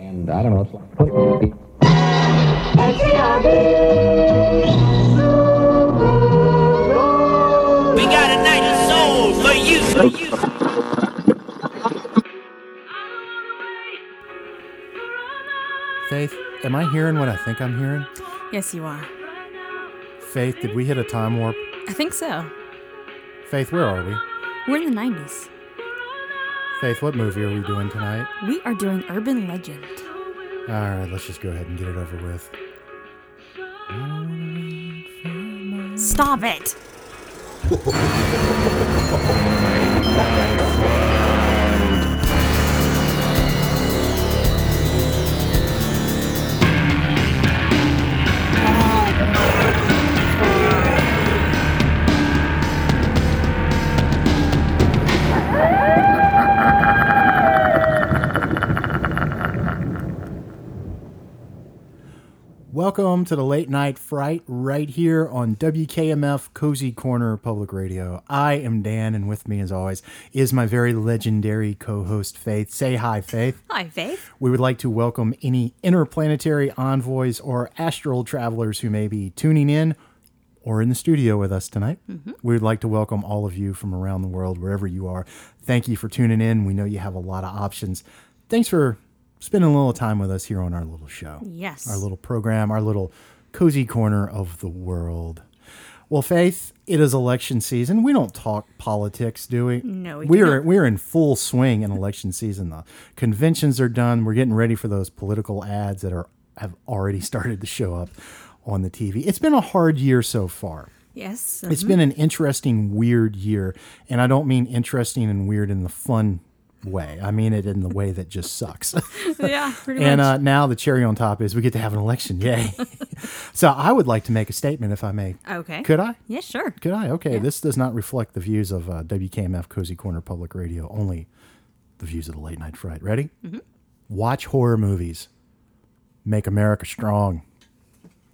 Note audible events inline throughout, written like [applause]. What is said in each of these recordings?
And I don't know, it's like putting We got a night of soul for you, for you. Faith, am I hearing what I think I'm hearing? Yes, you are. Faith, did we hit a time warp? I think so. Faith, where are we? We're in the 90s. Faith, what movie are we doing tonight? We are doing Urban Legend. All right, let's just go ahead and get it over with. Stop it! [laughs] Welcome to the Late Night Fright right here on WKMF Cozy Corner Public Radio. I am Dan, and with me, as always, is my very legendary co host, Faith. Say hi, Faith. Hi, Faith. We would like to welcome any interplanetary envoys or astral travelers who may be tuning in or in the studio with us tonight. Mm-hmm. We would like to welcome all of you from around the world, wherever you are. Thank you for tuning in. We know you have a lot of options. Thanks for spending a little time with us here on our little show Yes. our little program, our little cozy corner of the world. Well, Faith, it is election season. We don't talk politics, do we? No, we we're not. we're in full swing in election season. The conventions are done. We're getting ready for those political ads that are have already [laughs] started to show up on the TV. It's been a hard year so far. Yes. It's mm-hmm. been an interesting, weird year, and I don't mean interesting and weird in the fun way. I mean it in the way that just sucks. [laughs] yeah, pretty And much. uh, now the cherry on top is we get to have an election. Yay. [laughs] so I would like to make a statement if I may. okay. Could I? Yeah, sure. Could I? Okay. Yeah. This does not reflect the views of uh, WKMF Cozy Corner Public Radio, only the views of the late night fright. Ready? Mm-hmm. Watch horror movies. Make America strong.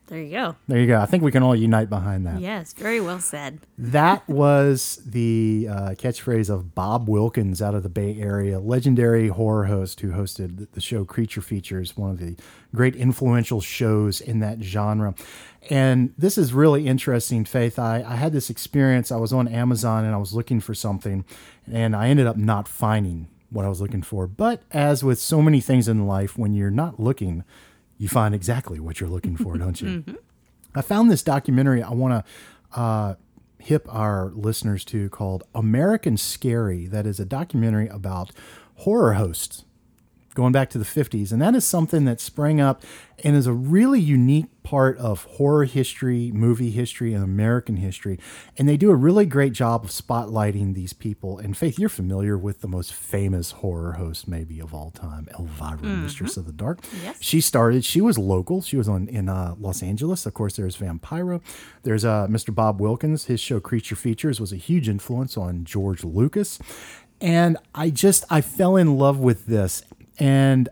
There you go. There you go. I think we can all unite behind that. Yes, very well said. That was the uh, catchphrase of Bob Wilkins out of the Bay Area, legendary horror host who hosted the show Creature Features, one of the great influential shows in that genre. And this is really interesting, Faith. I, I had this experience. I was on Amazon and I was looking for something, and I ended up not finding what I was looking for. But as with so many things in life, when you're not looking, you find exactly what you're looking for, don't you? I found this documentary I want to uh, hip our listeners to called American Scary. That is a documentary about horror hosts going back to the 50s. And that is something that sprang up and is a really unique part of horror history, movie history, and American history. And they do a really great job of spotlighting these people. And Faith, you're familiar with the most famous horror host, maybe of all time, Elvira, Mistress of the Dark. Yes. She started, she was local. She was on in uh, Los Angeles. Of course, there's Vampira. There's uh, Mr. Bob Wilkins. His show Creature Features was a huge influence on George Lucas. And I just, I fell in love with this. And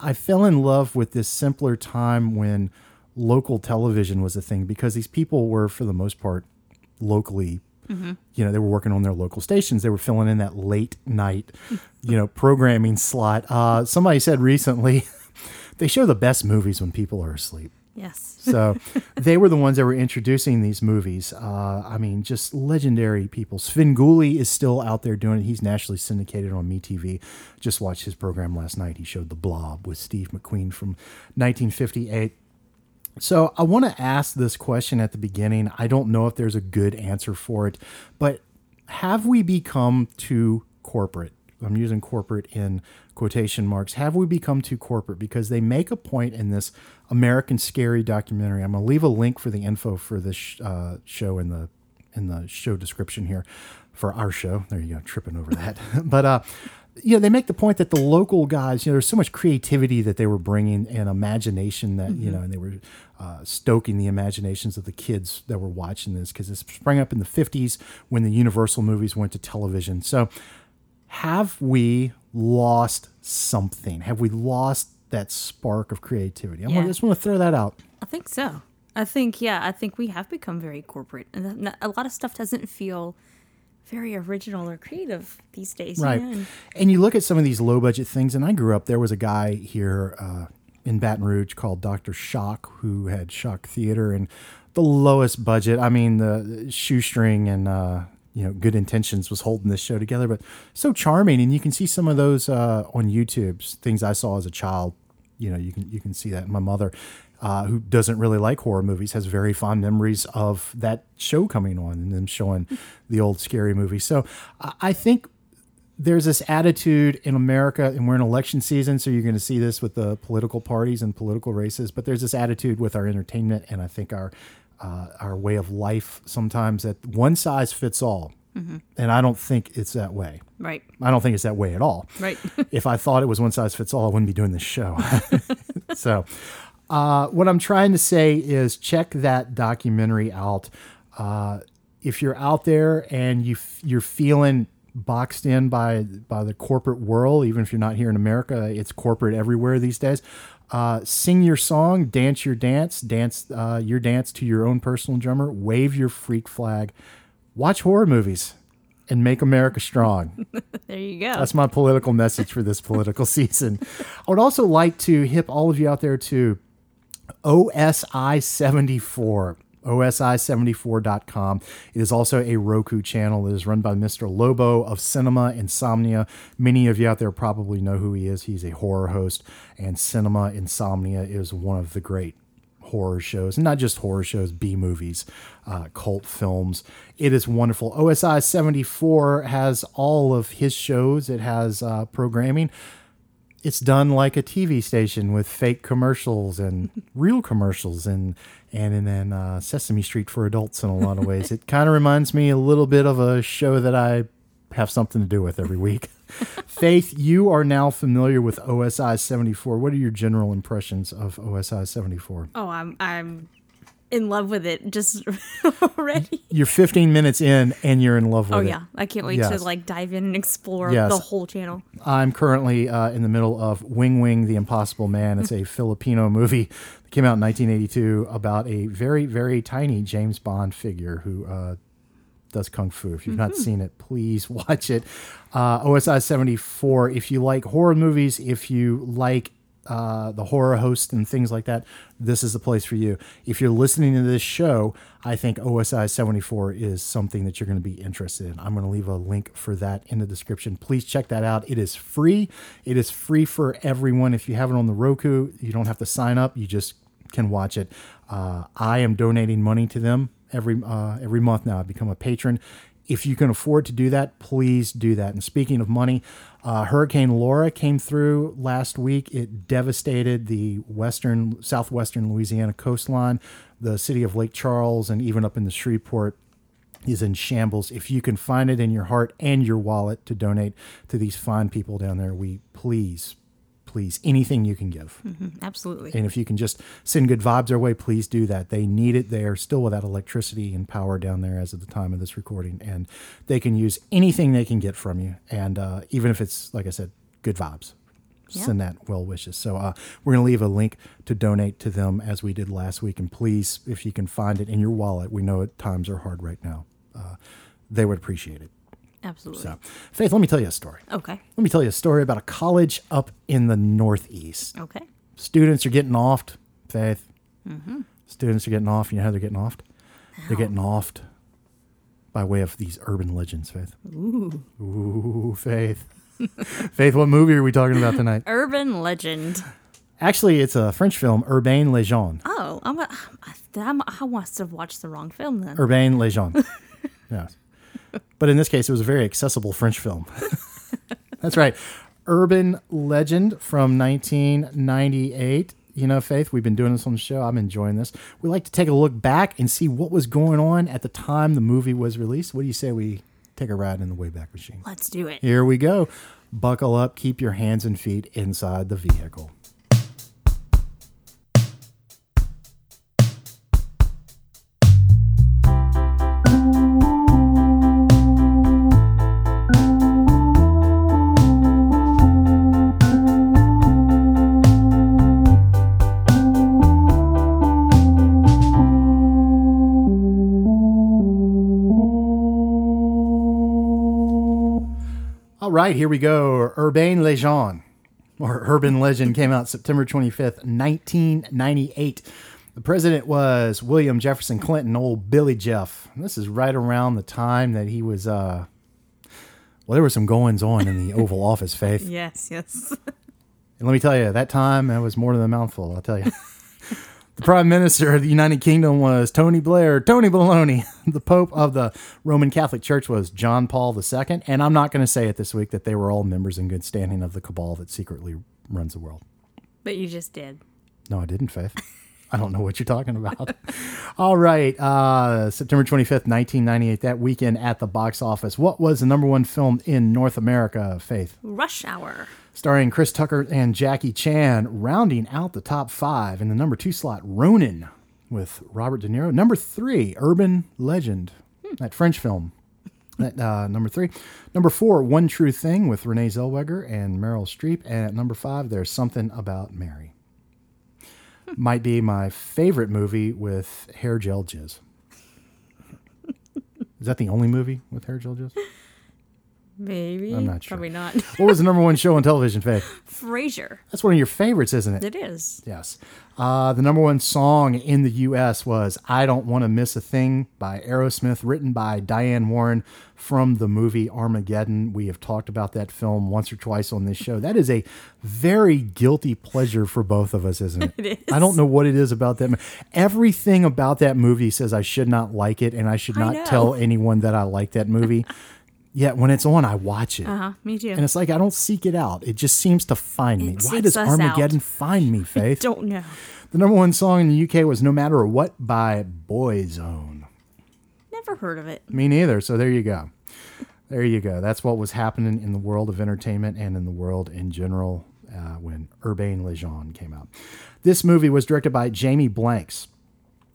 I fell in love with this simpler time when local television was a thing because these people were, for the most part, locally. You know, they were working on their local stations. They were filling in that late night, you know, programming slot. Uh, somebody said recently, [laughs] they show the best movies when people are asleep. Yes. So [laughs] they were the ones that were introducing these movies. Uh, I mean, just legendary people. Svengoolie is still out there doing it. He's nationally syndicated on MeTV. Just watched his program last night. He showed The Blob with Steve McQueen from 1958. So I want to ask this question at the beginning. I don't know if there's a good answer for it, but have we become too corporate? I'm using corporate in quotation marks. Have we become too corporate? Because they make a point in this American Scary documentary. I'm going to leave a link for the info for this sh- uh, show in the in the show description here for our show. There you go, tripping over that. [laughs] [laughs] but uh, you know, they make the point that the local guys, you know, there's so much creativity that they were bringing and imagination that you know, and they were uh, stoking the imaginations of the kids that were watching this because this sprang up in the 50s when the Universal movies went to television. So, have we lost something? Have we lost that spark of creativity? I Yeah. just want to throw that out. I think so. I think yeah, I think we have become very corporate, and a lot of stuff doesn't feel very original or creative these days. Right. Yeah. And And you look at some of these low budget things, and I grew up, there was a guy here uh, in Baton Rouge called Dr. Shock who had Shock Theater and the lowest budget. I mean, the shoestring and, uh, you know, good intentions was holding this show together, but so charming. And you can see some of those uh, on YouTube, things I saw as a child. You know, you can you can see that. My mother, uh, who doesn't really like horror movies, has very fond memories of that show coming on and them showing [laughs] the old scary movie So I I think there's this attitude in America, and we're in election season, so you're going to see this with the political parties and political races. But there's this attitude with our entertainment, and I think our uh, our way of life sometimes that one size fits all, and I don't think it's that way. right. I don't think it's that way at all. Right. [laughs] if I thought it was one size fits all, I wouldn't be doing this show. [laughs] so, uh, what I'm trying to say is check that documentary out. Uh, if you're out there and you f- you're feeling boxed in by by the corporate world, even if you're not here in America, it's corporate everywhere these days. Uh, sing your song, dance your dance, dance uh, your dance to your own personal drummer, wave your freak flag, watch horror movies, and make America strong. [laughs] There you go. That's my political message for this political [laughs] season. I would also like to hip all of you out there to OSI 74. OSI74.com. It is also a Roku channel that is run by Mr. Lobo of Cinema Insomnia. Many of you out there probably know who he is. He's a horror host, and Cinema Insomnia is one of the great horror shows, and not just horror shows, B movies, uh, cult films. It is wonderful. OSI 74 has all of his shows, it has uh, programming. It's done like a TV station with fake commercials and [laughs] real commercials and and and then uh, Sesame Street for adults in a lot of ways. It kind of reminds me a little bit of a show that I have something to do with every week. [laughs] Faith, you are now familiar with OSI 74. What are your general impressions of OSI 74? oh, I'm I'm in love with it just [laughs] already. You're 15 minutes in and you're in love with it. Oh it. yeah, I can't wait Yes. to like dive in and explore Yes. the whole channel. I'm currently uh, in the middle of Weng Weng the Impossible Man. It's a [laughs] Filipino movie that came out in 1982 about a very, very tiny James Bond figure who uh, does kung fu. If you've not seen it, please [laughs] watch it. Uh, OSI 74. If you like horror movies, if you like uh, the horror host and things like that, this is the place for you. If you're listening to this show, I think OSI 74 is something that you're going to be interested in. I'm going to leave a link for that in the description. Please check that out. It is free. It is free for everyone. If you have it on the Roku, you don't have to sign up. You just can watch it. Uh, I am donating money to them every uh, every month now. I've become a patron. If you can afford to do that, please do that. And speaking of money, uh, Hurricane Laura came through last week. It devastated the western, southwestern Louisiana coastline, the city of Lake Charles, and even up in the Shreveport is in shambles. If you can find it in your heart and your wallet to donate to these fine people down there, we please, please, anything you can give. Absolutely. And if you can just send good vibes their way, please do that. They need it. They are still without electricity and power down there as of the time of this recording, and they can use anything they can get from you. And uh, even if it's, like I said, good vibes, Yeah. send that well wishes. So uh, we're going to leave a link to donate to them as we did last week. And please, if you can find it in your wallet, we know times are hard right now. Uh, they would appreciate it. Absolutely. So, Faith, let me tell you a story. Okay. Let me tell you a story about a college up in the Northeast Okay. students are getting offed, Faith. Mm-hmm. Students are getting off. You know how they're getting offed? They're getting offed by way of these urban legends, Faith. Ooh. Ooh, Faith. [laughs] Faith, what movie are we talking about tonight? [laughs] Urban legend. Actually, it's a French film, Urbain Legend. Oh, I'm, a, I'm, I must have watched the wrong film then. Urbain Legend. [laughs] yes. [laughs] But in this case, it was a very accessible French film. [laughs] That's right. Urban Legend from 1998. You know, Faith, we've been doing this on the show. I'm enjoying this. We like to take a look back and see what was going on at the time the movie was released. What do you say we take a ride in the Wayback Machine? Let's do it. Here we go. Buckle up, keep your hands and feet inside the vehicle. Right, here we go. Urbain Legend, or Urban Legend, came out September 25th, 1998. The president was William Jefferson Clinton, old Billy Jeff. And this is right around the time that he was, uh, well, there were some goings on in the [laughs] Oval Office, Faith. Yes, yes. And let me tell you, that time that was more than a mouthful. I'll tell you. [laughs] the Prime Minister of the United Kingdom was Tony Blair, Tony Baloney. [laughs] The Pope of the Roman Catholic Church was John Paul II. And I'm not going to say it this week that they were all members in good standing of the cabal that secretly runs the world. But you just did. No, I didn't, Faith. I don't know what you're talking about. [laughs] All right. Uh, September 25th, 1998, that weekend at the box office. What was the number one film in North America, Faith? Rush Hour. Starring Chris Tucker and Jackie Chan, rounding out the top five in the number two slot, Ronin with Robert De Niro. Number three, Urban Legend, that French film. At uh, number three, number four, One True Thing with Renee Zellweger and Meryl Streep, and at number five, There's Something About Mary. Might be my favorite movie with hair gel jizz. Is that the only movie with hair gel jizz? Maybe. I'm not sure. Probably not. [laughs] What was the number one show on television, Faith? Frasier. That's one of your favorites, isn't it? It is. Yes. Uh, the number one song in the U.S. was I Don't Want to Miss a Thing by Aerosmith, written by Diane Warren from the movie Armageddon. We have talked about that film once or twice on this show. That is a very guilty pleasure for both of us, isn't it? [laughs] It is. I don't know what it is about that. Everything about that movie says I should not like it and I should not know. tell anyone that I like that movie. [laughs] Yet when it's on, I watch it. Uh huh. Me too. And it's like I don't seek it out. It just seems to find me. It Why does us out. Armageddon find me, [laughs] Faith? Don't know. The number one song in the UK was No Matter What by Boyzone. Never heard of it. Me neither. So there you go. There you go. That's what was happening in the world of entertainment and in the world in general uh, when Urbain Legend came out. This movie was directed by Jamie Blanks.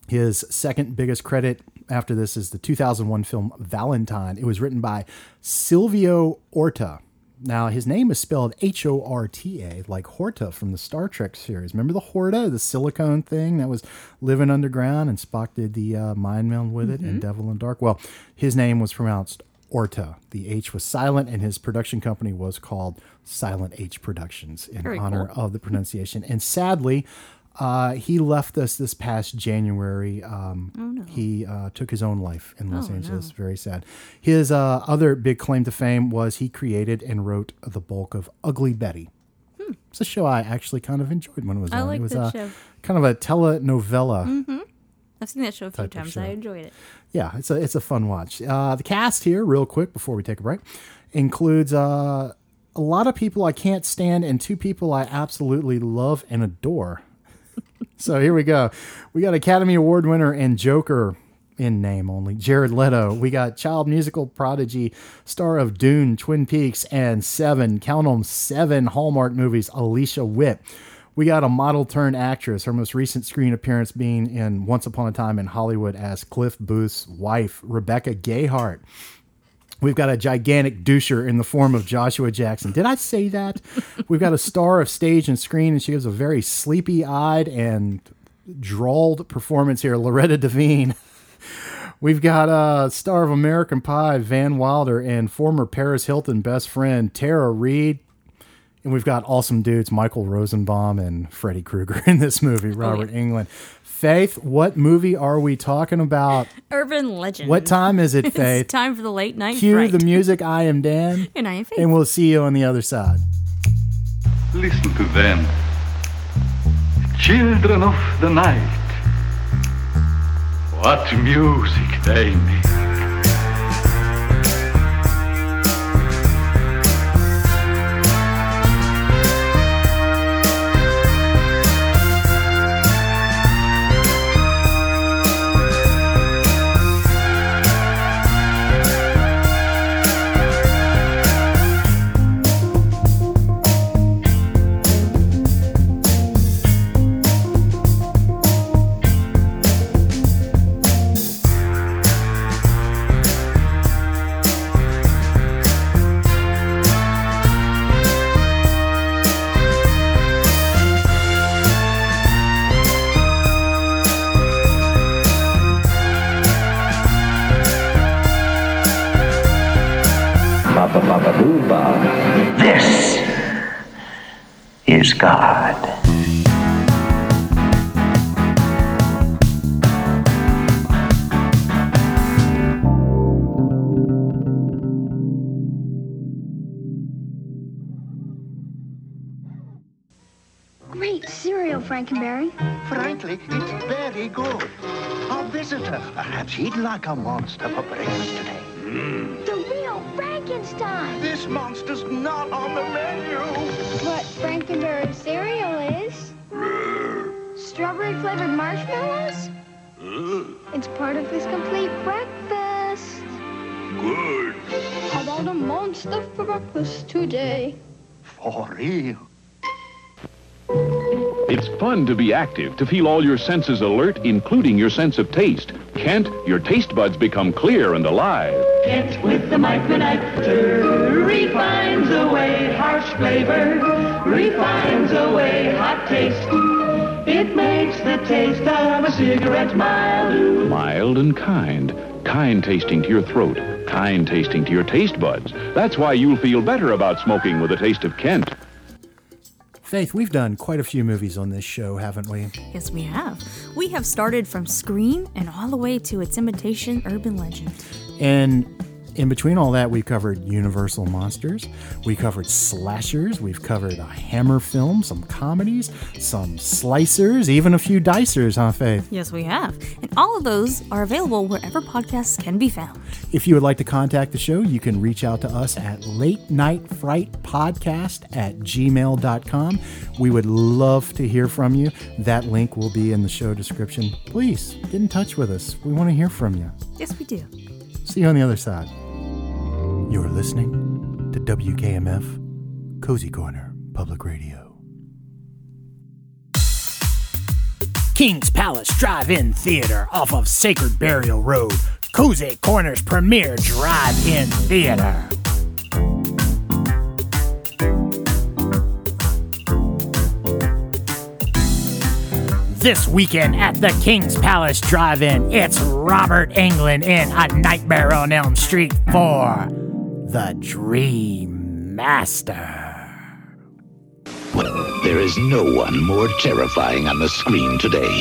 His second biggest credit after this is the 2001 film Valentine. It was written by Silvio Horta. Now, his name is spelled H O R T A, like Horta from the Star Trek series. Remember the Horta, the silicone thing that was living underground, and Spock did the uh, mind meld with it in Devil in Dark? Well, his name was pronounced Orta. The H was silent, and his production company was called Silent H Productions in Very honor cool. of the pronunciation. And sadly, uh, he left us this past January. Um, He uh, took his own life in Los Oh, Angeles. Very sad. His uh, other big claim to fame was he created and wrote the bulk of Ugly Betty. It's a show I actually kind of enjoyed when it was Hmm. I on. like it was that uh, show. kind of a telenovela. I've seen that show a few times. show. I enjoyed it. Yeah, it's a it's a fun watch. Uh, the cast here, real quick before we take a break, includes uh, a lot of people I can't stand and two people I absolutely love and adore. [laughs] so here we go. We got Academy Award winner and Joker in name only, Jared Leto. We got child musical prodigy, star of Dune, Twin Peaks, and Seven. count Count 'em, seven Hallmark movies. Alicia Witt. We got a model turned actress, her most recent screen appearance being in Once Upon a Time in Hollywood as Cliff Booth's wife, Rebecca Gayheart. We've got a gigantic doucher in the form of Joshua Jackson. Did I say that? [laughs] We've got a star of stage and screen, and she gives a very sleepy eyed and drawled performance here, Loretta Devine. [laughs] We've got a star of American Pie, Van Wilder, and former Paris Hilton best friend, Tara Reid. And we've got awesome dudes, Michael Rosenbaum and Freddy Krueger [laughs] in this movie, oh, Robert Englund. Faith, what movie are we talking about? Urban Legend. What time is it, [laughs] Faith? It's time for the late night Cue fright. the music. I am Dan. [laughs] And I am Faith. And we'll see you on the other side. Listen to them. Children of the night. What music they make. God. Great cereal, Frankenberry. Frankly, it's very good. Our visitor, perhaps he'd like a monster for breakfast today. The real Frankenstein. This monster's not on the menu. But Frankenberry cereal is. Strawberry flavored marshmallows? It's part of his complete breakfast. Good. How about a monster for breakfast today? For real. It's fun to be active, to feel all your senses alert, including your sense of taste. Kent, your taste buds become clear and alive. Kent with the micronectar refines away harsh flavor, refines away hot taste. It makes the taste of a cigarette mild. Mild and kind. Kind tasting to your throat. Kind tasting to your taste buds. That's why you'll feel better about smoking with a taste of Kent. Faith, we've done quite a few movies on this show, haven't we? Yes, we have. We have started from Scream and all the way to its imitation Urban Legend. And in between all that, we've covered Universal Monsters, we covered slashers, we've covered a Hammer film, some comedies, some slicers, even a few dicers, huh, Faith? Yes, we have. And all of those are available wherever podcasts can be found. If you would like to contact the show, you can reach out to us at late night fright podcast at gmail.com. We would love to hear from you. That link will be in the show description. Please get in touch with us. We want to hear from you. Yes, we do. See you on the other side. You're listening to WKMF Cozy Corner Public Radio. King's Palace Drive In Theater off of Sacred Burial Road. Cozy Corner's premier drive in theater. This weekend at the King's Palace Drive In, it's Robert Englund in A Nightmare on Elm Street for The Dream Master. Well, there is no one more terrifying on the screen today.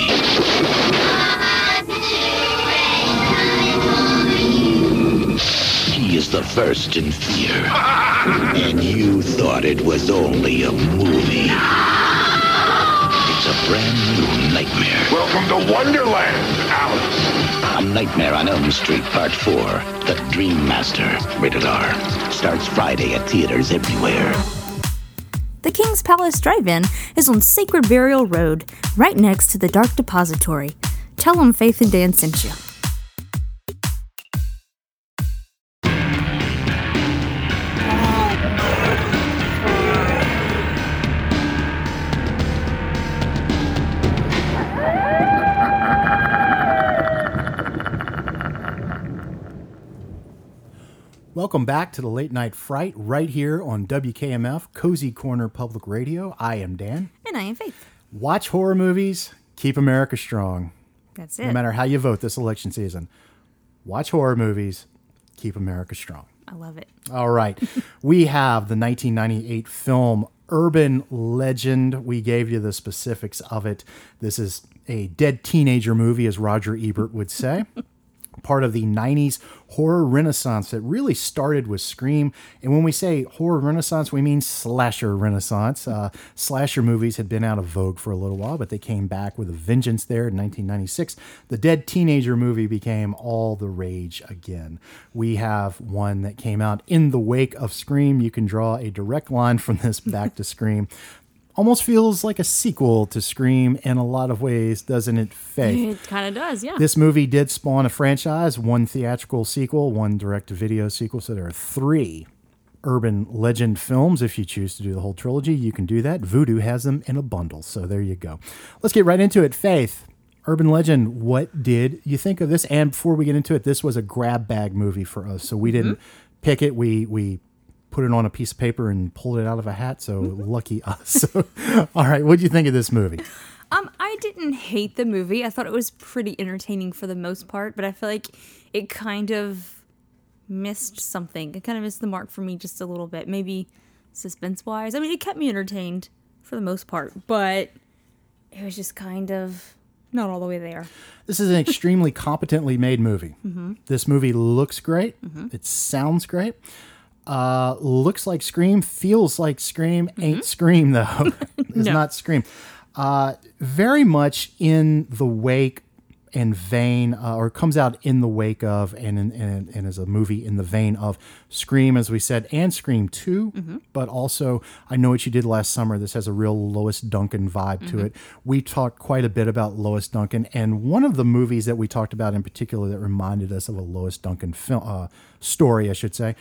He is the first in fear. And you thought it was only a movie. It's a brand new nightmare. Welcome to Wonderland, Alice. A Nightmare on Elm Street Part 4, The Dream Master, rated R. Starts Friday at theaters everywhere. The King's Palace Drive In is on Sacred Burial Road, right next to the Dark Depository. Tell them Faith and Dan sent you. Welcome back to the Late Night Fright right here on WKMF Cozy Corner Public Radio. I am Dan. And I am Faith. Watch horror movies, keep America strong. That's it. No matter how you vote this election season, watch horror movies, keep America strong. I love it. All right. [laughs] we have the 1998 film Urban Legend. We gave you the specifics of it. This is a dead teenager movie, as Roger Ebert would say. [laughs] Part of the 90s horror renaissance that really started with Scream. And when we say horror renaissance, we mean slasher renaissance. Uh, slasher movies had been out of vogue for a little while, but they came back with a vengeance there in 1996. The Dead Teenager movie became all the rage again. We have one that came out in the wake of Scream. You can draw a direct line from this back to Scream. Almost feels like a sequel to Scream in a lot of ways, doesn't it, Faith? It kind of does, yeah. This movie did spawn a franchise, one theatrical sequel, one direct to video sequel. So there are three urban legend films. If you choose to do the whole trilogy, you can do that. Vudu has them in a bundle. So there you go. Let's get right into it. Faith, urban legend, what did you think of this? And before we get into it, this was a grab bag movie for us. So we didn't mm-hmm. pick it. We, we, Put it on a piece of paper and pulled it out of a hat. So lucky us. [laughs] All right, what do you think of this movie? Um, I didn't hate the movie. I thought it was pretty entertaining for the most part, but I feel like it kind of missed something. It kind of missed the mark for me just a little bit. Maybe suspense wise. I mean, it kept me entertained for the most part, but it was just kind of not all the way there. This is an extremely competently made movie. Mhm. This movie looks great. Mhm. It sounds great. Uh, looks like Scream, feels like Scream, ain't Scream though. [laughs] [laughs] it's No. not Scream. Uh, very much in the wake and vein, uh, or comes out in the wake of, and in, and, and is a movie in the vein of Scream, as we said, and Scream 2. Mhm. But also, I know what you did last summer. This has a real Lois Duncan vibe to Mhm. it. We talked quite a bit about Lois Duncan, and one of the movies that we talked about in particular that reminded us of a Lois Duncan film uh, story, I should say,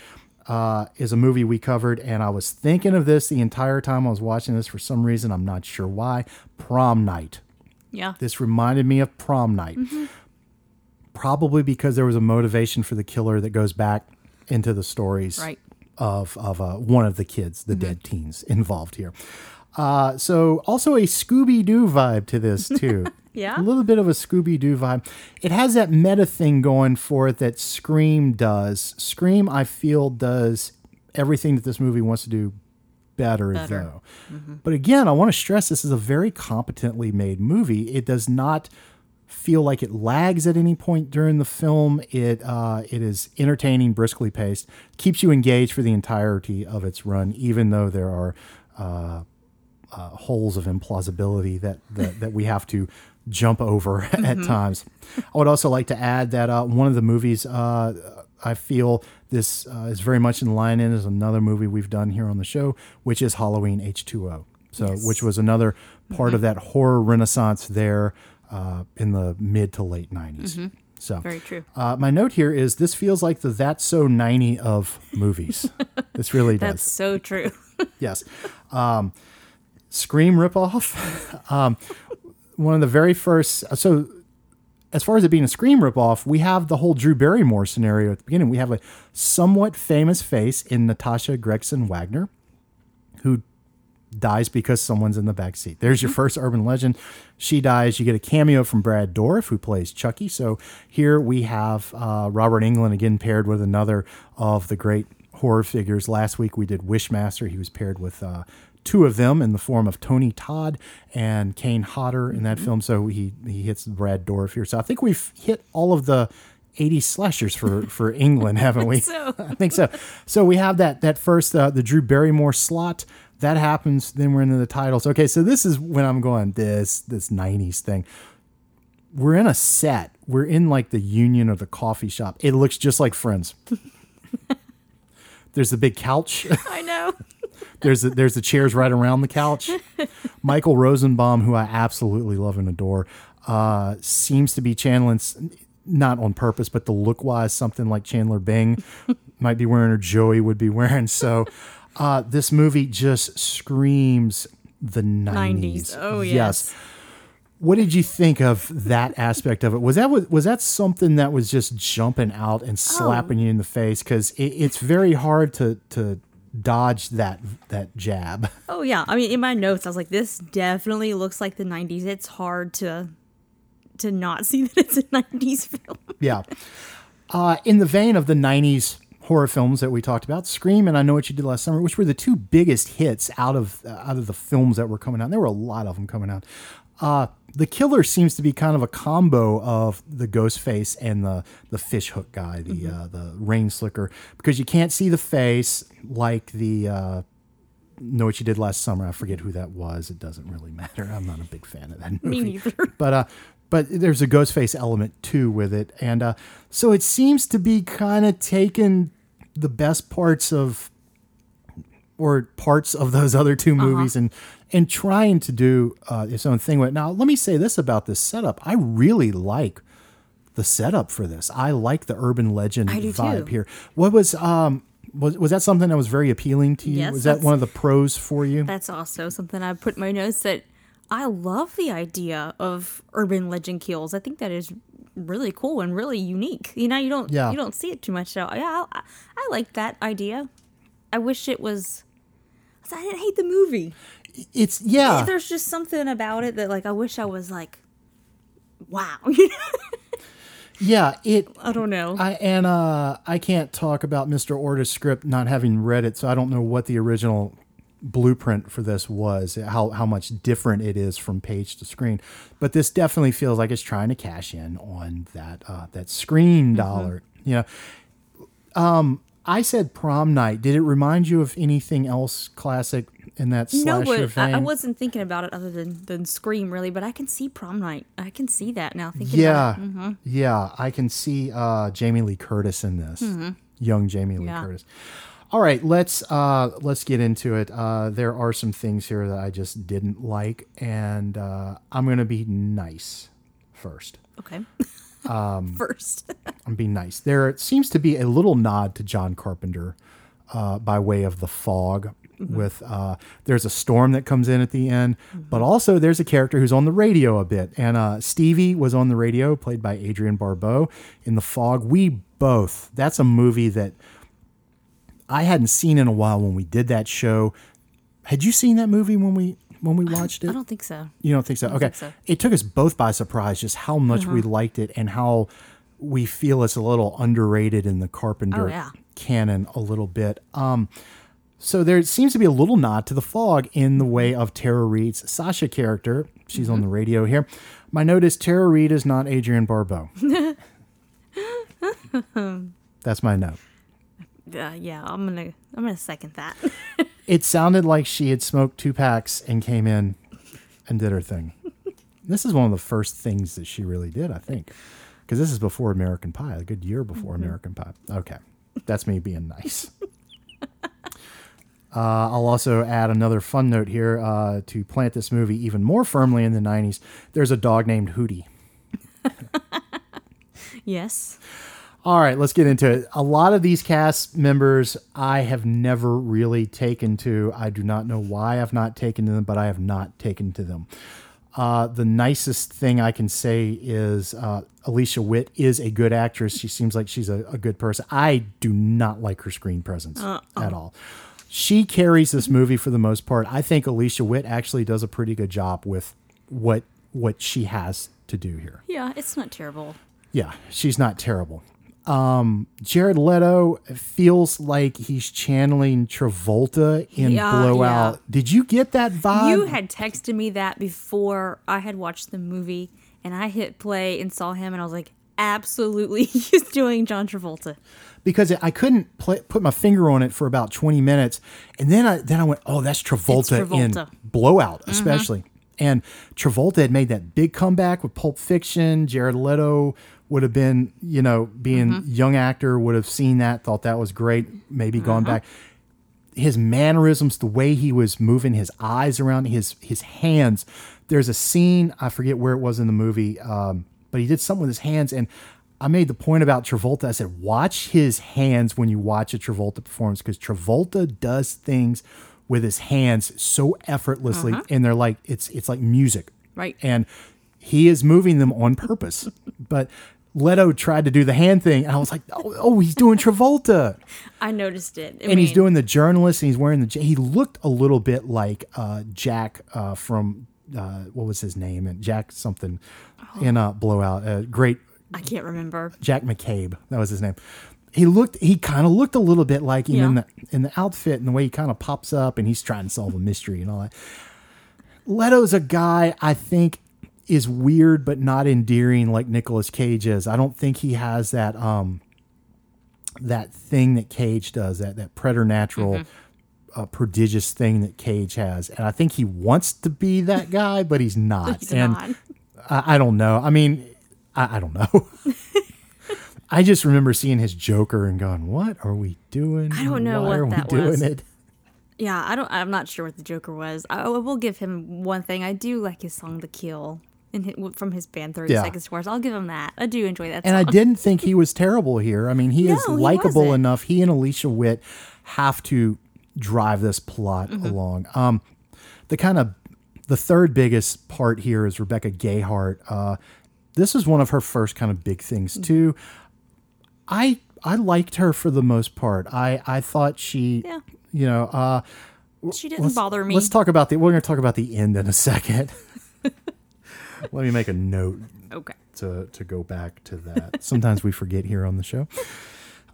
uh, is a movie we covered. And I was thinking of this the entire time I was watching this for some reason. I'm not sure why. Prom Night. Yeah. This reminded me of Prom Night. Mhm. Probably because there was a motivation for the killer that goes back into the stories Right. of of uh, one of the kids, the dead teens involved here. Uh, so also a Scooby Doo vibe to this too. [laughs] Yeah. a little bit of a Scooby Doo vibe. It has that meta thing going for it that Scream does. Scream, I feel, does everything that this movie wants to do better, Better. though. But again, I want to stress this is a very competently made movie. It does not feel like it lags at any point during the film. It uh, it is entertaining, briskly paced, keeps you engaged for the entirety of its run, even though there are uh, uh, holes of implausibility that, that that we have to jump over [laughs] at Mhm. times. I would also like to add that uh, one of the movies uh, I feel this uh, is very much in line in is another movie we've done here on the show, which is Halloween H2O. So, Yes. which was another part of Mhm. that horror renaissance there uh, in the mid to late 90s. Mhm. So, Very true. Uh, my note here is this feels like the That's So 90 of movies. [laughs] this really does That's so true. [laughs] yes. Um, Scream ripoff. um, one of the very first. So, as far as it being a Scream ripoff, we have the whole Drew Barrymore scenario at the beginning. We have a somewhat famous face in Natasha Gregson Wagner, who dies because someone's in the back seat. There's your first urban legend. She dies. You get a cameo from Brad Dourif, who plays Chucky. So here we have uh, Robert Englund again paired with another of the great horror figures. Last week we did Wishmaster. He was paired with uh, two of them in the form of Tony Todd and Kane Hodder in that film. So he he hits Brad Dourif here. So I think we've hit all of the 80 slashers for [laughs] for Englund, haven't we? so. [laughs] I think so. So we have that that first uh, the Drew Barrymore slot that happens. Then we're into the titles. Okay, so this is when I'm going this this 90s thing. We're in a set. We're in like the Union or the coffee shop. It looks just like Friends. [laughs] There's the big couch. I know. There's the, there's the chairs right around the couch. [laughs] Michael Rosenbaum, who I absolutely love and adore, uh, seems to be channeling, not on purpose, but the look wise, something like Chandler Bing [laughs] might be wearing or Joey would be wearing. So uh, this movie just screams the 90s. 90s. Oh, yes. What did you think of that aspect of it? Was that was, that something that was just jumping out and slapping you in the face? Because it, it's very hard to to dodge that that jab. [laughs] Oh yeah, I mean, in my notes, I was like, this definitely looks like the '90s. It's hard to to not [laughs] see that it's a '90s film. [laughs] yeah. Uh, in the vein of the '90s horror films that we talked about, Scream and I Know What You Did Last Summer, which were the two biggest hits out of uh, out of the films that were coming out. And there were a lot of them coming out. Uh, the killer seems to be kind of a combo of the ghost face and the the fish hook guy, the uh, the rain slicker, because you can't see the face like the uh, know what you did last summer. I forget who that was. It doesn't really matter. I'm not a big fan of that [laughs] movie. Me neither. [laughs] But uh, but there's a ghost face element too with it, and uh, so it seems to be kind of taking the best parts of or parts of those other two movies and and trying to do uh, its own thing with it. Now, let me say this about this setup. I really like the setup for this. I like the urban legend vibe too. here. What was um was was that something that was very appealing to you? Yes, was that one of the pros for you? That's also something I put in my notes that I love the idea of urban legend kills. I think that is really cool and really unique. You know, you don't Yeah. you don't see it too much. So yeah, I, I like that idea. I wish it was. I didn't hate the movie. It's yeah. There's just something about it that like I wish I was like, wow. [laughs] Yeah, it. I don't know. I and uh, I can't talk about Mr. Horta's script not having read it, so I don't know what the original blueprint for this was, how how much different it is from page to screen. But this definitely feels like it's trying to cash in on that uh, that screen dollar. You know, um, I said prom night. Did it remind you of anything else classic in that no, slasher but I, I wasn't thinking about it other than, than Scream, really. But I can see prom night. I can see that now. Thinking Yeah, about it. Mhm. yeah, I can see uh, Jamie Lee Curtis in this, Mhm. young Jamie Lee Yeah. Curtis. All right, let's uh, let's get into it. Uh, there are some things here that I just didn't like, and uh, I'm gonna be nice first. Okay. [laughs] Um, [laughs] First. [laughs] I'm being nice. There seems to be a little nod to John Carpenter uh, by way of the fog. Mhm. With uh, there's a storm that comes in at the end, but also there's a character who's on the radio a bit, and uh, Stevie was on the radio, played by Adrienne Barbeau in the fog. We both. That's a movie that I hadn't seen in a while when we did that show. Had you seen that movie when we when we watched it? I don't think so. You don't think so? Don't okay. think so. It took us both by surprise just how much we Mhm. liked it and how we feel it's a little underrated in the Carpenter Oh, yeah. canon a little bit. Um, so there seems to be a little nod to the fog in the way of Tara Reid's Sasha character. She's on the radio here. My note is Tara Reid is not Adrienne Barbeau. [laughs] That's my note. Uh, yeah, I'm gonna I'm gonna second that. [laughs] It sounded like she had smoked two packs and came in and did her thing. This is one of the first things that she really did, I think, because this is before American Pie, a good year before Mhm. American Pie. Okay, that's me being nice. [laughs] Uh, I'll also add another fun note here uh, to plant this movie even more firmly in the 90s. There's a dog named Hootie. [laughs] yes. All right, let's get into it. A lot of these cast members I have never really taken to. I do not know why I've not taken to them, but I have not taken to them. Uh, the nicest thing I can say is uh, Alicia Witt is a good actress. She seems like she's a, a good person. I do not like her screen presence Uh-uh. at all. She carries this movie for the most part. I think Alicia Witt actually does a pretty good job with what what she has to do here. Yeah, it's not terrible. Yeah, she's not terrible. Um, Jared Leto feels like he's channeling Travolta in Yeah, Blowout. yeah. Did you get that vibe? You had texted me that before I had watched the movie, and I hit play and saw him, and I was like, absolutely, [laughs] he's doing John Travolta. because I couldn't pla put my finger on it for about 20 minutes. And then I then I went, "Oh, that's Travolta, in Travolta. Blowout, Mhm. especially." And Travolta had made that big comeback with Pulp Fiction. Jared Leto would have been, you know, being Mhm. young actor would have seen that, thought that was great, maybe gone Uh-huh. back. His mannerisms, the way he was moving his eyes around, his his hands. There's a scene I forget where it was in the movie, um, but he did something with his hands, and I made the point about Travolta. I said, watch his hands when you watch a Travolta performance because Travolta does things with his hands so effortlessly, Uh-huh. and they're like it's it's like music, Right. And he is moving them on purpose. but Leto tried to do the hand thing, and I was like, oh, oh he's doing [laughs] Travolta. I noticed it. I and he's doing the journalist and he's wearing the he looked a little bit like uh, jack uh, from uh, what was his name? And jack something in uh, blowout uh, great I can't remember. jack mccabe that was his name. He looked he kind of looked a little bit like him in the in the outfit and the way he kind of pops up and he's trying to solve a mystery and all that. Leto's a guy i think is weird but not endearing like Nicolas cage is i don't think he has that um that thing that Cage does, that that preternatural, Mm-hmm. uh, prodigious thing that Cage has, and I think he wants to be that guy, but he's [laughs] not. He's and not. I, I don't know. I mean, I, I don't know. [laughs] I just remember seeing his Joker and going, "What are we doing? I don't know Why what are we doing was." it?" Yeah, I don't. I'm not sure what the Joker was. I, I will give him one thing. I do like his song "The Kill" in hi- from his band Thirty Yeah. Seconds to Mars. I'll give him that. I do enjoy that. And I didn't think [laughs] he was terrible here. I mean, he is No, he likable wasn't. enough. He and Alicia Witt have to drive this plot Mhm. along. Um, the kind of the third biggest part here is Rebecca Gayheart. Uh, this is one of her first kind of big things Mm-hmm. too. I I liked her for the most part. I I thought she, Yeah. you know, uh, She didn't bother me. Let's talk about the. We're going to talk about the end in a second. [laughs] [laughs] Let me make a note. Okay. to to go back to that. Sometimes we forget here on the show.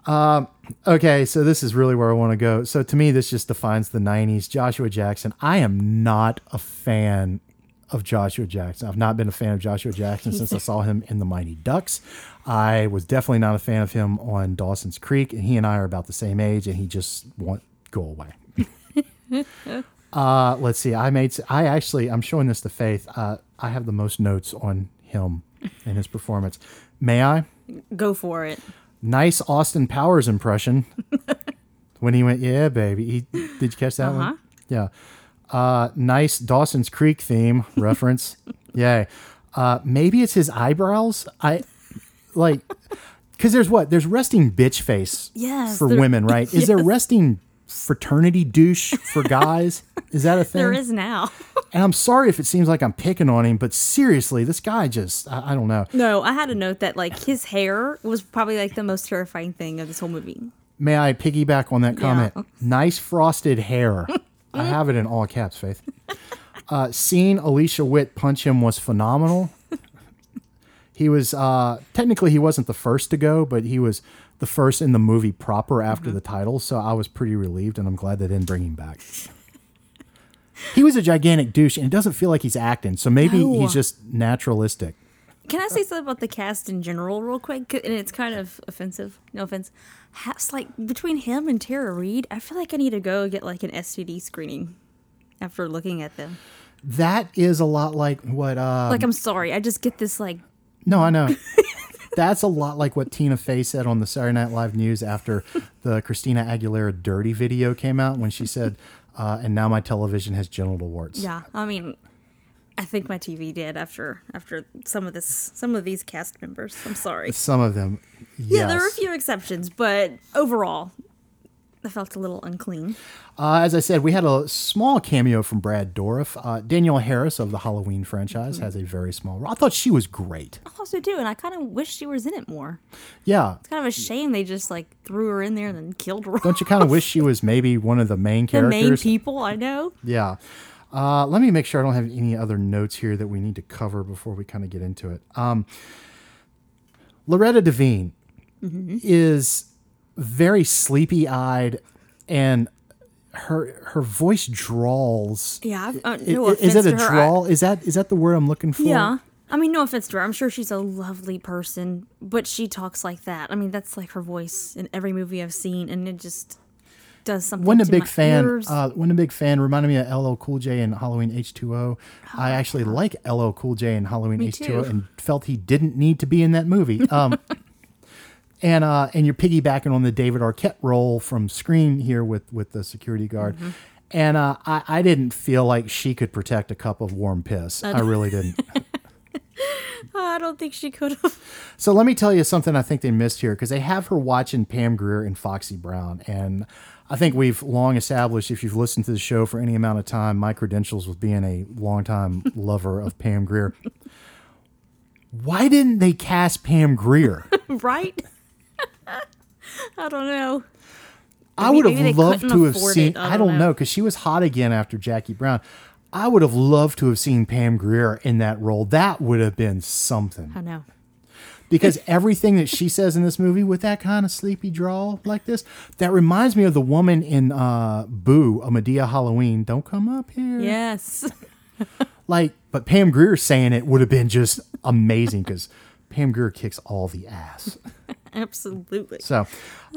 Um, okay, so this is really where I want to go. So to me, this just defines the '90s. Joshua Jackson. I am not a fan of Joshua Jackson. I've not been a fan of Joshua Jackson since I [laughs] saw him in The Mighty Ducks. I was definitely not a fan of him on Dawson's Creek, and he and I are about the same age, and he just won't go away. [laughs] uh, let's see. I made. I actually. I'm showing this to Faith. Uh, I have the most notes on him and his performance. May I? Go for it. Nice Austin Powers impression [laughs] when he went, "Yeah, baby." He, did you catch that Uh-huh. one? Yeah. Uh, nice Dawson's Creek theme [laughs] reference. Yay. Uh, maybe it's his eyebrows. I like because there's what there's resting bitch face Yes, for women, right? [laughs] Is there resting fraternity douche for guys? Is that a [laughs] thing? There is now. [laughs] And I'm sorry if it seems like I'm picking on him, but seriously, this guy just I, I don't know. no, I had a note that like his hair was probably like the most terrifying thing of this whole movie. May I piggyback on that comment? Nice frosted hair. I have it in all caps, Faith. [laughs] Uh, seeing Alicia Witt punch him was phenomenal. He was uh, technically he wasn't the first to go, but he was the first in the movie proper after the title. So I was pretty relieved, and I'm glad they didn't bring him back. He was a gigantic douche, and it doesn't feel like he's acting. So maybe No. he's just naturalistic. Can I say something about the cast in general, real quick? And it's kind of offensive. No offense. Has like between him and Tara Reid, I feel like I need to go get like an STD screening after looking at them. That is a lot like what. Uh, like I'm sorry, I just get this like No, I know. [laughs] That's a lot like what Tina Fey said on the Saturday Night Live News after [laughs] the Christina Aguilera "Dirty" video came out when she said, uh, "And now my television has genital warts." yeah. I mean, I think my TV did after after some of this some of these cast members. I'm sorry. Some of them, Yeah, there are a few exceptions, but overall, I felt a little unclean. Uh, as I said, we had a small cameo from Brad Dourif. Uh, Danielle Harris of the Halloween franchise has a very small role. I thought she was great. I also do, and I kind of wish she was in it more. Yeah. It's kind of a shame they just like threw her in there and then killed her. Don't you kind of wish she was maybe one of the main characters? the main people I know. Yeah. Uh, let me make sure I don't have any other notes here that we need to cover before we kind of get into it. Um, Loretta Devine is very sleepy eyed and her her voice drawls. Yeah, uh, no i- is it a to her, I- drawl? Is that is that the word I'm looking for? Yeah. I mean, no offense to her. I'm sure she's a lovely person, but she talks like that. I mean, that's like her voice in every movie I've seen, and it just does something. Wasn't a big fan. Uh, wasn't a big fan. Reminded me of LL Cool J and Halloween H2O. I actually like LL Cool J and Halloween Oh, Me H2O, too. and felt he didn't need to be in that movie. Um, [laughs] and uh, and you're piggybacking on the David Arquette role from Scream here with with the security guard. Mm-hmm. And uh, I, I didn't feel like she could protect a cup of warm piss. I I really didn't. [laughs] I don't think she could have. So let me tell you something I think they missed here because they have her watching Pam Grier and Foxy Brown. And I think we've long established, if you've listened to the show for any amount of time, my credentials with being a longtime [laughs] lover of Pam Grier. Why didn't they cast Pam Grier? [laughs] right? [laughs] I don't know. I Maybe- would have loved to have seen, it. I I don't don't know. know, because she was hot again after Jackie Brown. I would have loved to have seen Pam Grier in that role. That would have been something. I know. because everything that she says in this movie with that kind of sleepy drawl like this, that reminds me of the woman in uh, Boo, a Madea Halloween. Don't come up here. Yes. [laughs] Like, but Pam Grier saying it would have been just amazing because Pam Grier kicks all the ass. [laughs] [laughs] Absolutely. So,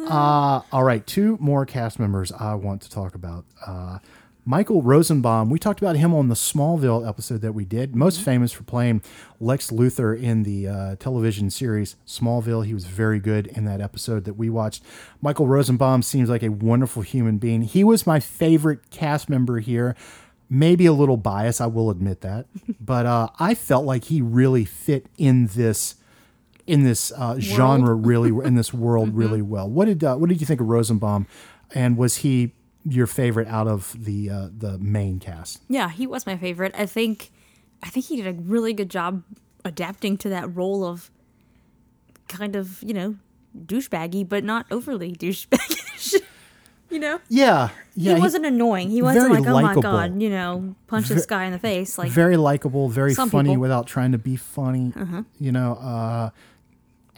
uh, all right, two more cast members I want to talk about. Uh, Michael Rosenbaum, we talked about him on the Smallville episode that we did, most famous for playing Lex Luthor in the uh, television series Smallville. He was very good in that episode that we watched. Michael Rosenbaum seems like a wonderful human being. He was my favorite cast member here. Maybe a little biased, I will admit that, [laughs] but uh, I felt like he really fit in this in this uh, genre really [laughs] in this world really well. What did uh, what did you think of Rosenbaum, and was he your favorite out of the uh, the main cast? Yeah, he was my favorite. I think I think he did a really good job adapting to that role of kind of, you know, douchebaggy, but not overly [laughs] douchebaggish. You know? Yeah, yeah. he wasn't annoying. He wasn't like, oh my god, you know, punch this guy in the [laughs] face. Like, very likable, very funny people. without trying to be funny. Uh-huh. You know, uh,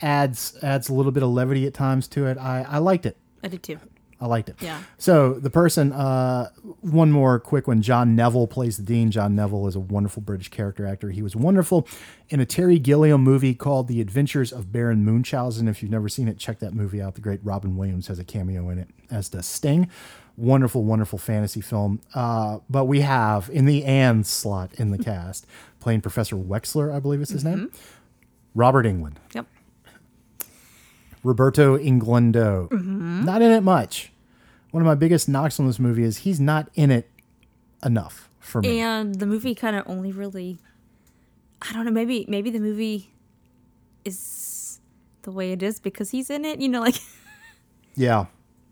adds adds a little bit of levity at times to it. I I liked it. I did too. I liked it. Yeah. So the person, uh, one more quick one. John Neville plays the dean. John Neville is a wonderful British character actor. He was wonderful in a Terry Gilliam movie called The Adventures of Baron Munchausen. If you've never seen it, check that movie out. The great Robin Williams has a cameo in it, as does Sting. Wonderful, wonderful fantasy film. Uh, but we have in the and slot in the [laughs] cast playing Professor Wexler, I believe is his name. Robert Englund. Yep. Roberto Inglendo. Mhm. Not in it much. One of my biggest knocks on this movie is he's not in it enough for me. And the movie kind of only really, I don't know, maybe maybe the movie is the way it is because he's in it. You know, like [laughs] yeah.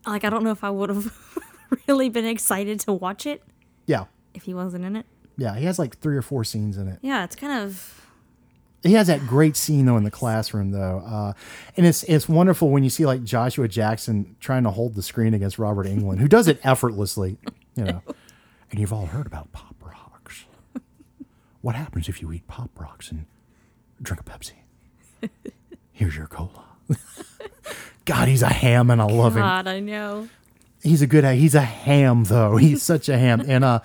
like I don't know if I would have [laughs] really been excited to watch it Yeah. if he wasn't in it. Yeah. He has like three or four scenes in it. Yeah, it's kind of He has that great scene though in the classroom though, uh, and it's it's wonderful when you see like Joshua Jackson trying to hold the screen against Robert Englund, who does it effortlessly, you know. [laughs] And you've all heard about pop rocks. What happens if you eat pop rocks and drink a Pepsi? Here's your cola. [laughs] God, he's a ham, and I love him. God, I know. He's a good. He's a ham though. He's such a ham, and uh,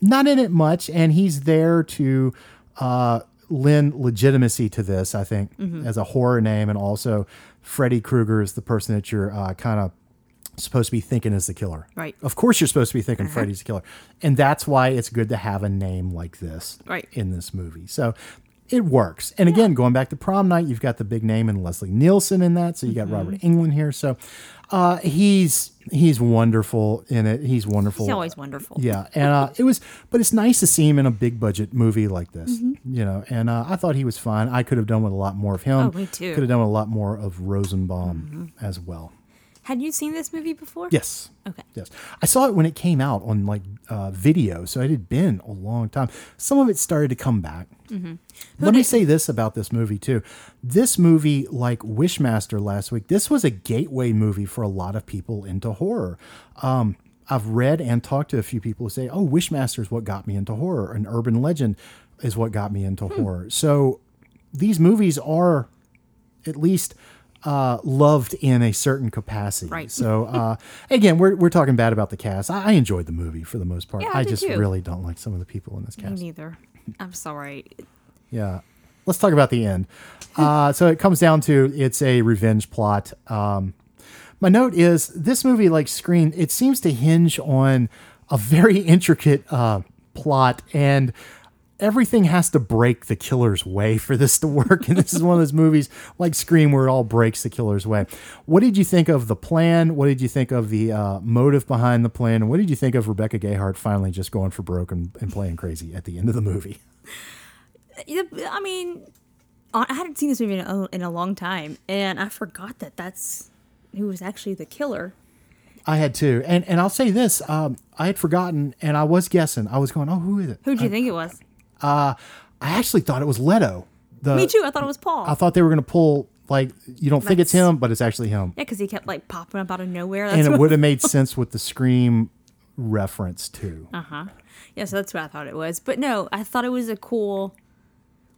not in it much. And he's there to uh, lend legitimacy to this. I think Mhm. as a horror name, and also Freddy Krueger is the person that you're uh, kind of supposed to be thinking is the killer. Right. Of course, you're supposed to be thinking Uh-huh. Freddy's the killer, and that's why it's good to have a name like this Right. in this movie. So. It works. And again, going back to prom night, you've got the big name and Leslie Nielsen in that. So you got Mhm. Robert Englund here. So uh, he's he's wonderful in it. He's wonderful. He's always wonderful. Yeah, and uh, it was, but it's nice to see him in a big budget movie like this. Mhm. You know, and uh, I thought he was fine. I could have done with a lot more of him. Oh, me too. Could have done with a lot more of Rosenbaum as well. Had you seen this movie before? Yes. Okay. Yes. I saw it when it came out on like uh, video, so it had been a long time. Some of it started to come back. Mhm. Let me say this about this movie too. This movie, like Wishmaster last week, this was a gateway movie for a lot of people into horror. Um, I've read and talked to a few people who say, "Oh, Wishmaster is what got me into horror, An Urban Legend is what got me into horror." So these movies are at least uh, loved in a certain capacity. Right. So uh, again, we're we're talking bad about the cast. I, I enjoyed the movie for the most part. Yeah, I I just too. really don't like some of the people in this Me cast. neither. I'm sorry. Yeah. Let's talk about the end. Uh, [laughs] so it comes down to it's a revenge plot. Um, my note is this movie, like Scream, it seems to hinge on a very intricate uh, plot, and everything has to break the killer's way for this to work. And this is one of those movies like Scream where it all breaks the killer's way. What did you think of the plan? What did you think of the uh, motive behind the plan? And what did you think of Rebecca Gayheart finally just going for broke and, and playing crazy at the end of the movie? I mean, I hadn't seen this movie in a, in a long time, and I forgot that that's who was actually the killer. I had too, and and I'll say this: um, I had forgotten, and I was guessing. I was going, "Oh, who is it?" Who do you think it was? Uh, I actually thought it was Leto. The, Me too. I thought it was Paul. I thought they were going to pull like you don't think it's him, but it's actually him, yeah, because he kept like popping up out of nowhere. and it would have made [laughs] sense with the Scream reference too. Uh huh. Yeah, so that's what I thought it was. But no, I thought it was a cool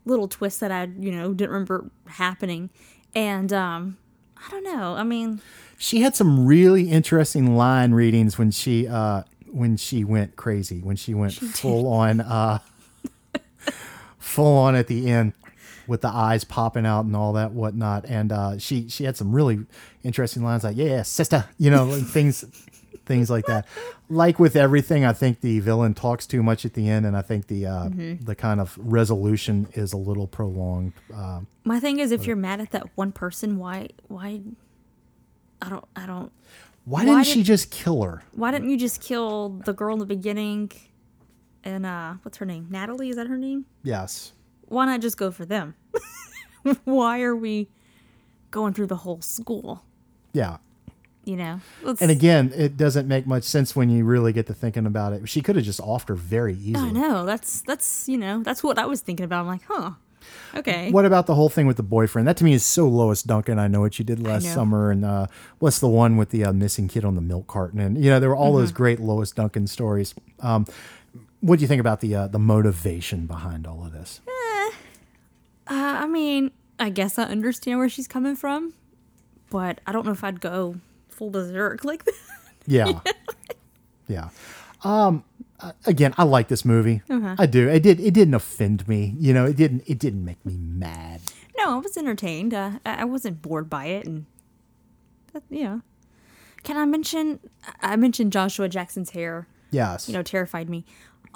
little twist that I, you know, didn't remember happening. And um I don't know. I mean, She had some really interesting line readings when she uh when she went crazy, when she went She did. full on uh full on at the end with the eyes popping out and all that whatnot. And uh she she had some really interesting lines like, Yeah, sister, you know, and things [laughs] things like that. Like with everything, I think the villain talks too much at the end and I think the uh Mhm. the kind of resolution is a little prolonged. Uh, my thing is if you're mad at that one person, why why I don't I don't why didn't did- she just kill her? Why didn't you just kill the girl in the beginning? And uh what's her name? Natalie, is that her name? Yes. Why not just go for them? [laughs] why are we going through the whole school? Yeah. You know? Let's- And again, it doesn't make much sense when you really get to thinking about it. She could have just offed her very I easily. know. That's that's you know, that's what I was thinking about. I'm like, huh. Okay. What about the whole thing with the boyfriend? That to me is so Lois Duncan. I know what you did last summer, and uh, what's the one with the uh, missing kid on the milk carton? And you know, there were all those Mm-hmm. great Lois Duncan stories. Um, what do you think about the uh, the motivation behind all of this? Uh, I mean, I guess I understand where she's coming from, but I don't know if I'd go full berserk like that. [laughs] Yeah, yeah. Um, uh, again, I like this movie. Uh-huh. I do. It did. It didn't offend me. You know, it didn't. It didn't make me mad. No, I was entertained. Uh, I wasn't bored by it, and that, know. Can I mention? I mentioned Joshua Jackson's hair. Yes. You know, terrified me.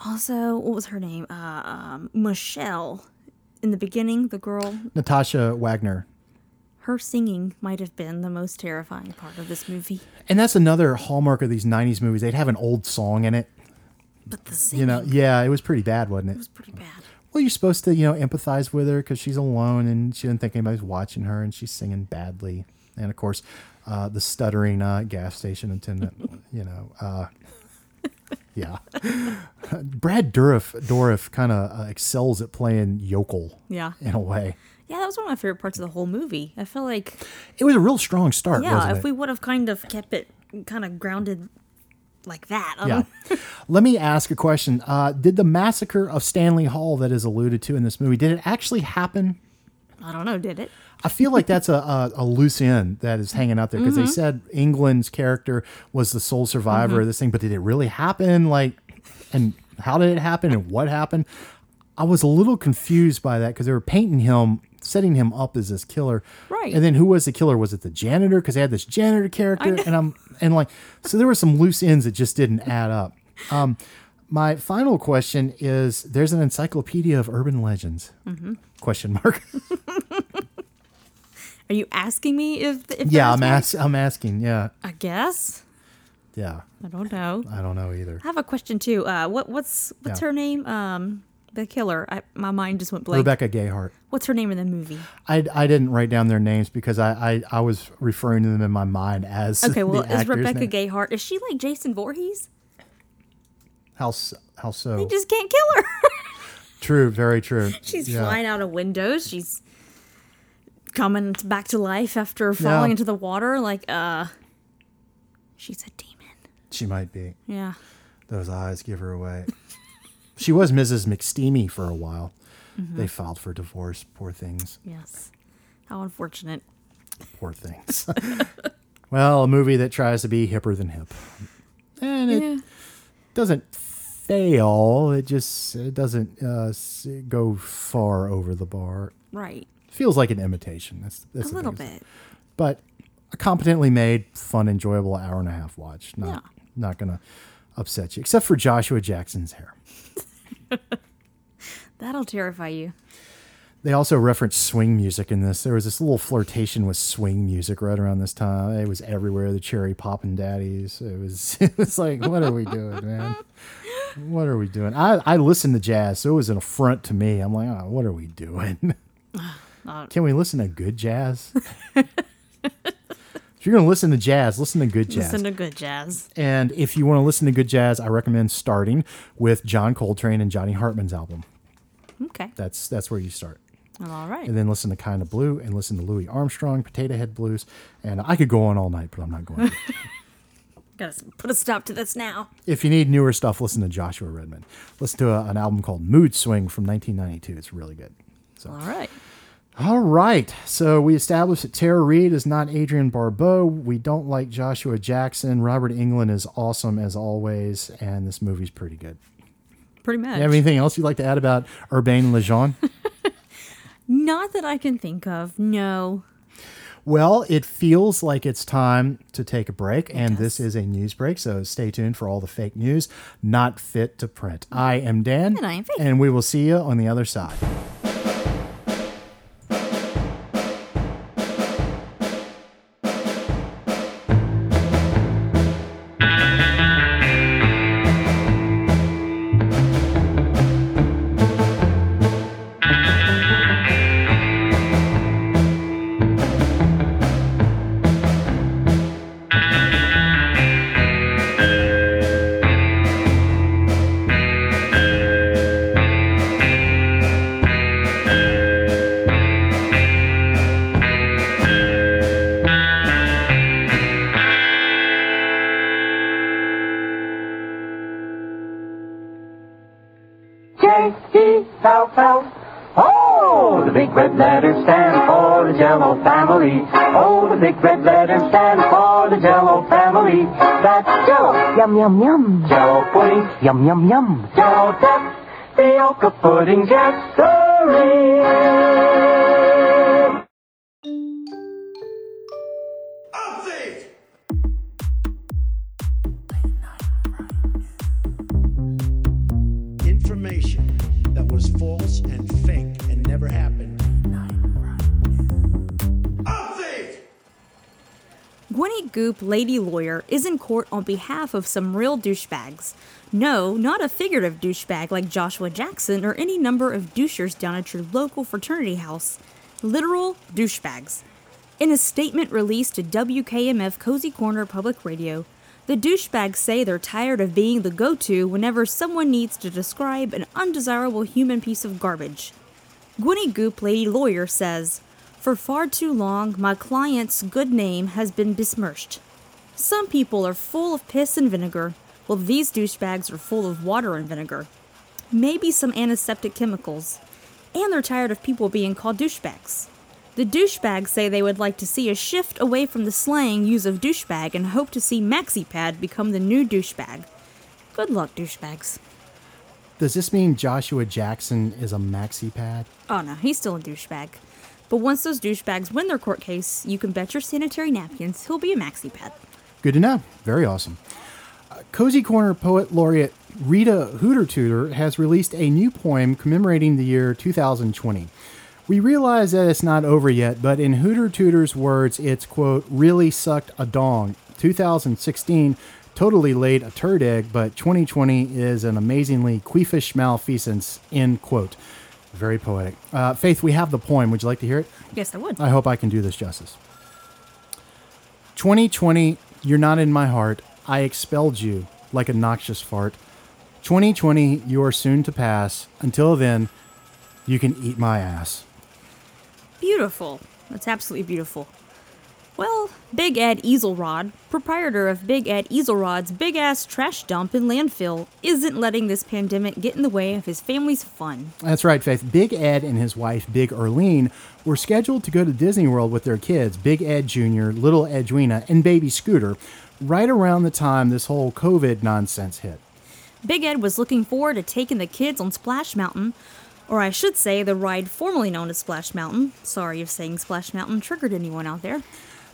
Also, what was her name? Uh, um, Michelle. In the beginning, the girl, Natasha Wagner. her singing might have been the most terrifying part of this movie. And that's another hallmark of these '90s movies. They'd have an old song in it. But the singing You know, yeah, it was pretty bad, wasn't it? It was pretty bad. Well, you're supposed to, you know, empathize with her because she's alone and she didn't think anybody's watching her and she's singing badly. And of course, uh, the stuttering uh, gas station attendant, [laughs] you know, uh, yeah. Brad Dourif, Dourif kind of uh, excels at playing yokel Yeah. in a way. Yeah, that was one of my favorite parts of the whole movie. I feel like, It was a real strong start, yeah, if it? we would have kind of kept it kind of grounded like that. Yeah. [laughs] Let me ask a question. Uh, did the massacre of Stanley Hall that is alluded to in this movie, did it actually happen? I don't know, did it? I feel like that's a, a, a loose end that is hanging out there because Mhm. they said Englund's character was the sole survivor Mhm. of this thing, but did it really happen? Like, and how did it happen and what happened? I was a little confused by that because they were painting him, setting him up as this killer, Right. And then who was the killer? Was it the janitor? Because they had this janitor character, and I'm and like, so there were some loose ends that just didn't add up. Um, my final question is: There's an encyclopedia of urban legends? Mhm. Question mark. [laughs] Are you asking me if? if yeah, I'm one? ask, I'm asking. Yeah, I guess. yeah. I don't know. I don't know either. I have a question too. Uh, what what's what's Yeah. her name? Um, the killer. I, my mind just went blank. Rebecca Gayheart. What's her name in the movie? I, I didn't write down their names because I, I, I was referring to them in my mind as Okay, well, is Rebecca name. Gayheart? Is she like Jason Voorhees? How how so? They just can't kill her. [laughs] True, very true. She's Yeah. flying out of windows. She's coming back to life after falling Yeah. into the water. Like, uh, she's a demon. She might be. Yeah. Those eyes give her away. [laughs] she was Mrs. McSteamy for a while. Mhm. They filed for divorce. Poor things. Yes. How unfortunate. Poor things. [laughs] well, a movie that tries to be hipper than hip. And it Yeah. doesn't fail. It just it doesn't uh, go far over the bar. Right. Feels like an imitation. That's, that's a little biggest bit. But a competently made, fun, enjoyable hour and a half watch. Not Yeah. not gonna upset you, except for Joshua Jackson's hair. [laughs] That'll terrify you. They also referenced swing music in this. There was this little flirtation with swing music right around this time. It was everywhere. The cherry poppin' daddies. It was. [laughs] It was like, what are we doing, man? [laughs] What are we doing? I I listened to jazz, so it was an affront to me. I'm like, oh, what are we doing? Uh, Can we listen to good jazz? [laughs] if you're gonna listen to jazz, listen to good jazz. Listen to good jazz. And if you want to listen to good jazz, I recommend starting with John Coltrane and Johnny Hartman's album. Okay. That's that's where you start. Well, all right. And then listen to Kind of Blue and listen to Louis Armstrong, Potato Head Blues. And I could go on all night, but I'm not going to. [laughs] Gotta put a stop to this now. if you need newer stuff, listen to Joshua Redman. Listen to a, an album called Mood Swing from 1992. It's really good. So. All right. All right. So we established that Tara Reid is not Adrienne Barbeau. We don't like Joshua Jackson. Robert Englund is awesome as always. And this movie's pretty good. Pretty much. You have anything else you'd like to add about Urbain Lejeune? [laughs] Not that I can think of. No. Well, it feels like it's time to take a break, and this is a news break, so stay tuned for all the fake news not fit to print. I am Dan, And I am Faith. and we will see you on the other side. Yum yum yum. Jello pudding, yum yum yum. Jello tapioca pudding, yes sirree. Information that was false and fake and never happened. Gwenny Goop, lady lawyer, is in court on behalf of some real douchebags. No, not a figurative douchebag like Joshua Jackson or any number of douchers down at your local fraternity house. Literal douchebags. In a statement released to WKMF Cozy Corner Public Radio, the douchebags say they're tired of being the go to whenever someone needs to describe an undesirable human piece of garbage. Gwenny Goop, lady lawyer, says, For far too long, my client's good name has been besmirched. Some people are full of piss and vinegar, while these douchebags are full of water and vinegar. Maybe some antiseptic chemicals. And they're tired of people being called douchebags. The douchebags say they would like to see a shift away from the slang use of douchebag and hope to see MaxiPad become the new douchebag. Good luck, douchebags. Does this mean Joshua Jackson is a maxi pad? Oh no, he's still a douchebag. But once those douchebags win their court case, you can bet your sanitary napkins he'll be a MaxiPad. Good to know. Very awesome. Uh, Cozy Corner poet laureate Rita Hooter Tutor has released a new poem commemorating the year 2020. We realize that it's not over yet, but in Hooter Tutor's words, it's, quote, really sucked a dong. 2016 totally laid a turd egg, but 2020 is an amazingly queefish malfeasance, end quote. Very poetic. Uh, Faith, we have the poem. Would you like to hear it? Yes, I would. I hope I can do this justice. 2020, you're not in my heart. I expelled you like a noxious fart. 2020, you are soon to pass. Until then, you can eat my ass. Beautiful. That's absolutely beautiful. Well, Big Ed Easelrod, proprietor of Big Ed Easelrod's big ass trash dump and landfill, isn't letting this pandemic get in the way of his family's fun. That's right, Faith. Big Ed and his wife, Big Erlene, were scheduled to go to Disney World with their kids, Big Ed Jr., Little Edwina, and Baby Scooter, right around the time this whole COVID nonsense hit. Big Ed was looking forward to taking the kids on Splash Mountain, or I should say, the ride formerly known as Splash Mountain. Sorry if saying Splash Mountain triggered anyone out there.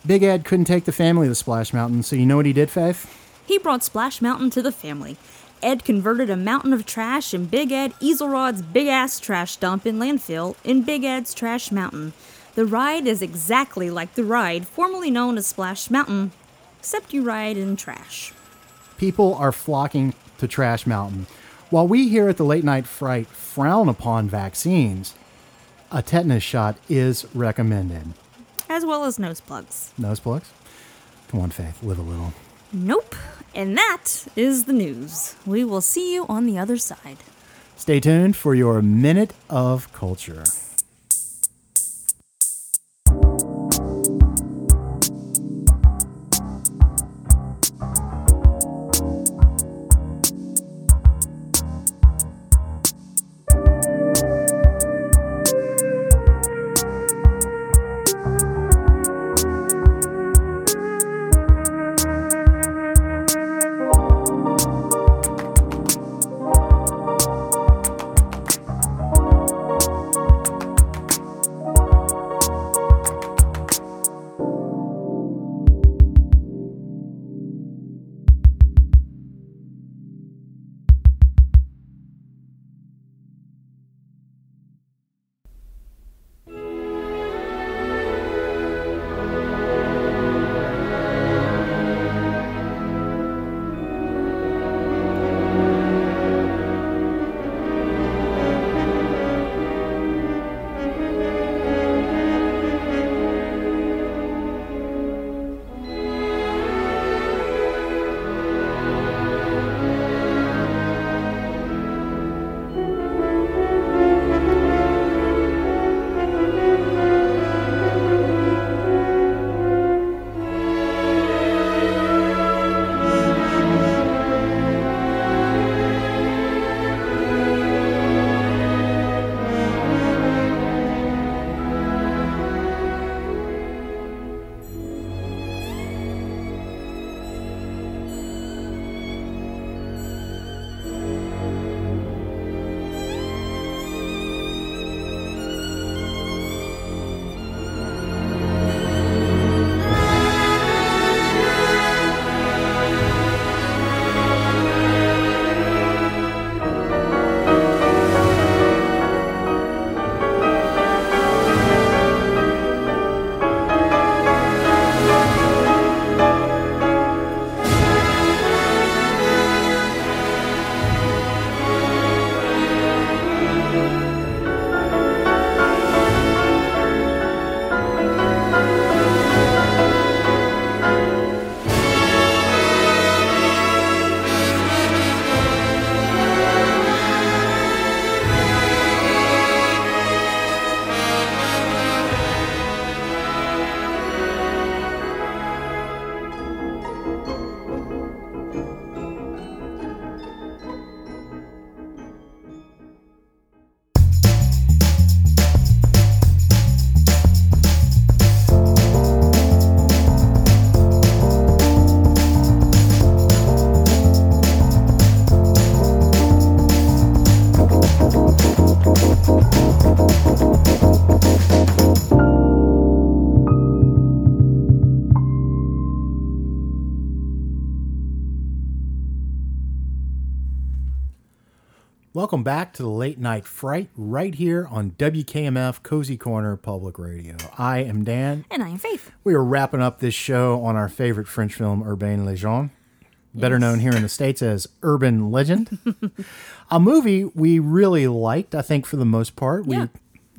Big Ed couldn't take the family to Splash Mountain, so you know what he did, Faith? He brought Splash Mountain to the family. Ed converted a mountain of trash in Big Ed Easelrod's big ass trash dump in landfill in Big Ed's Trash Mountain. The ride is exactly like the ride formerly known as Splash Mountain, except you ride in trash. People are flocking to Trash Mountain. While we here at the Late Night Fright frown upon vaccines, a tetanus shot is recommended. As well as nose plugs. Nose plugs? Come on, Faith, live a little. Nope. And that is the news. We will see you on the other side. Stay tuned for your Minute of Culture. Welcome back to the Late Night Fright right here on WKMF Cozy Corner Public Radio. I am Dan. And I am Faith. We are wrapping up this show on our favorite French film, Urbain Legend, better Yes. known here in the States as Urban Legend. [laughs] a movie we really liked, I think, for the most part. We Yeah.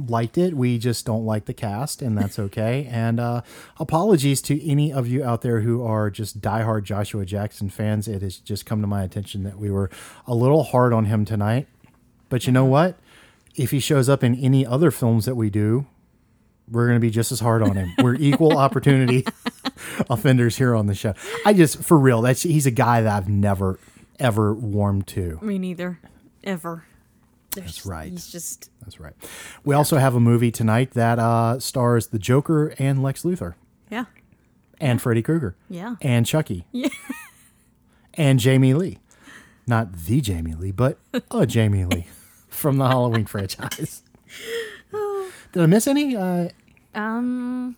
liked it. We just don't like the cast, and that's okay. [laughs] and uh, apologies to any of you out there who are just diehard Joshua Jackson fans. It has just come to my attention that we were a little hard on him tonight. But you know what? If he shows up in any other films that we do, we're going to be just as hard on him. We're equal [laughs] opportunity [laughs] offenders here on the show. I just, for real, that's he's a guy that I've never ever warmed to. Me neither. Ever. There's- That's right. He's just That's right. We also have a movie tonight that uh, stars the Joker and Lex Luthor yeah. and Freddy Krueger Yeah. and Chucky [laughs] Yeah. and Jamie Lee. Not the Jamie Lee, but a Jamie Lee from the Halloween [laughs] franchise. Did I miss any? Uh, Um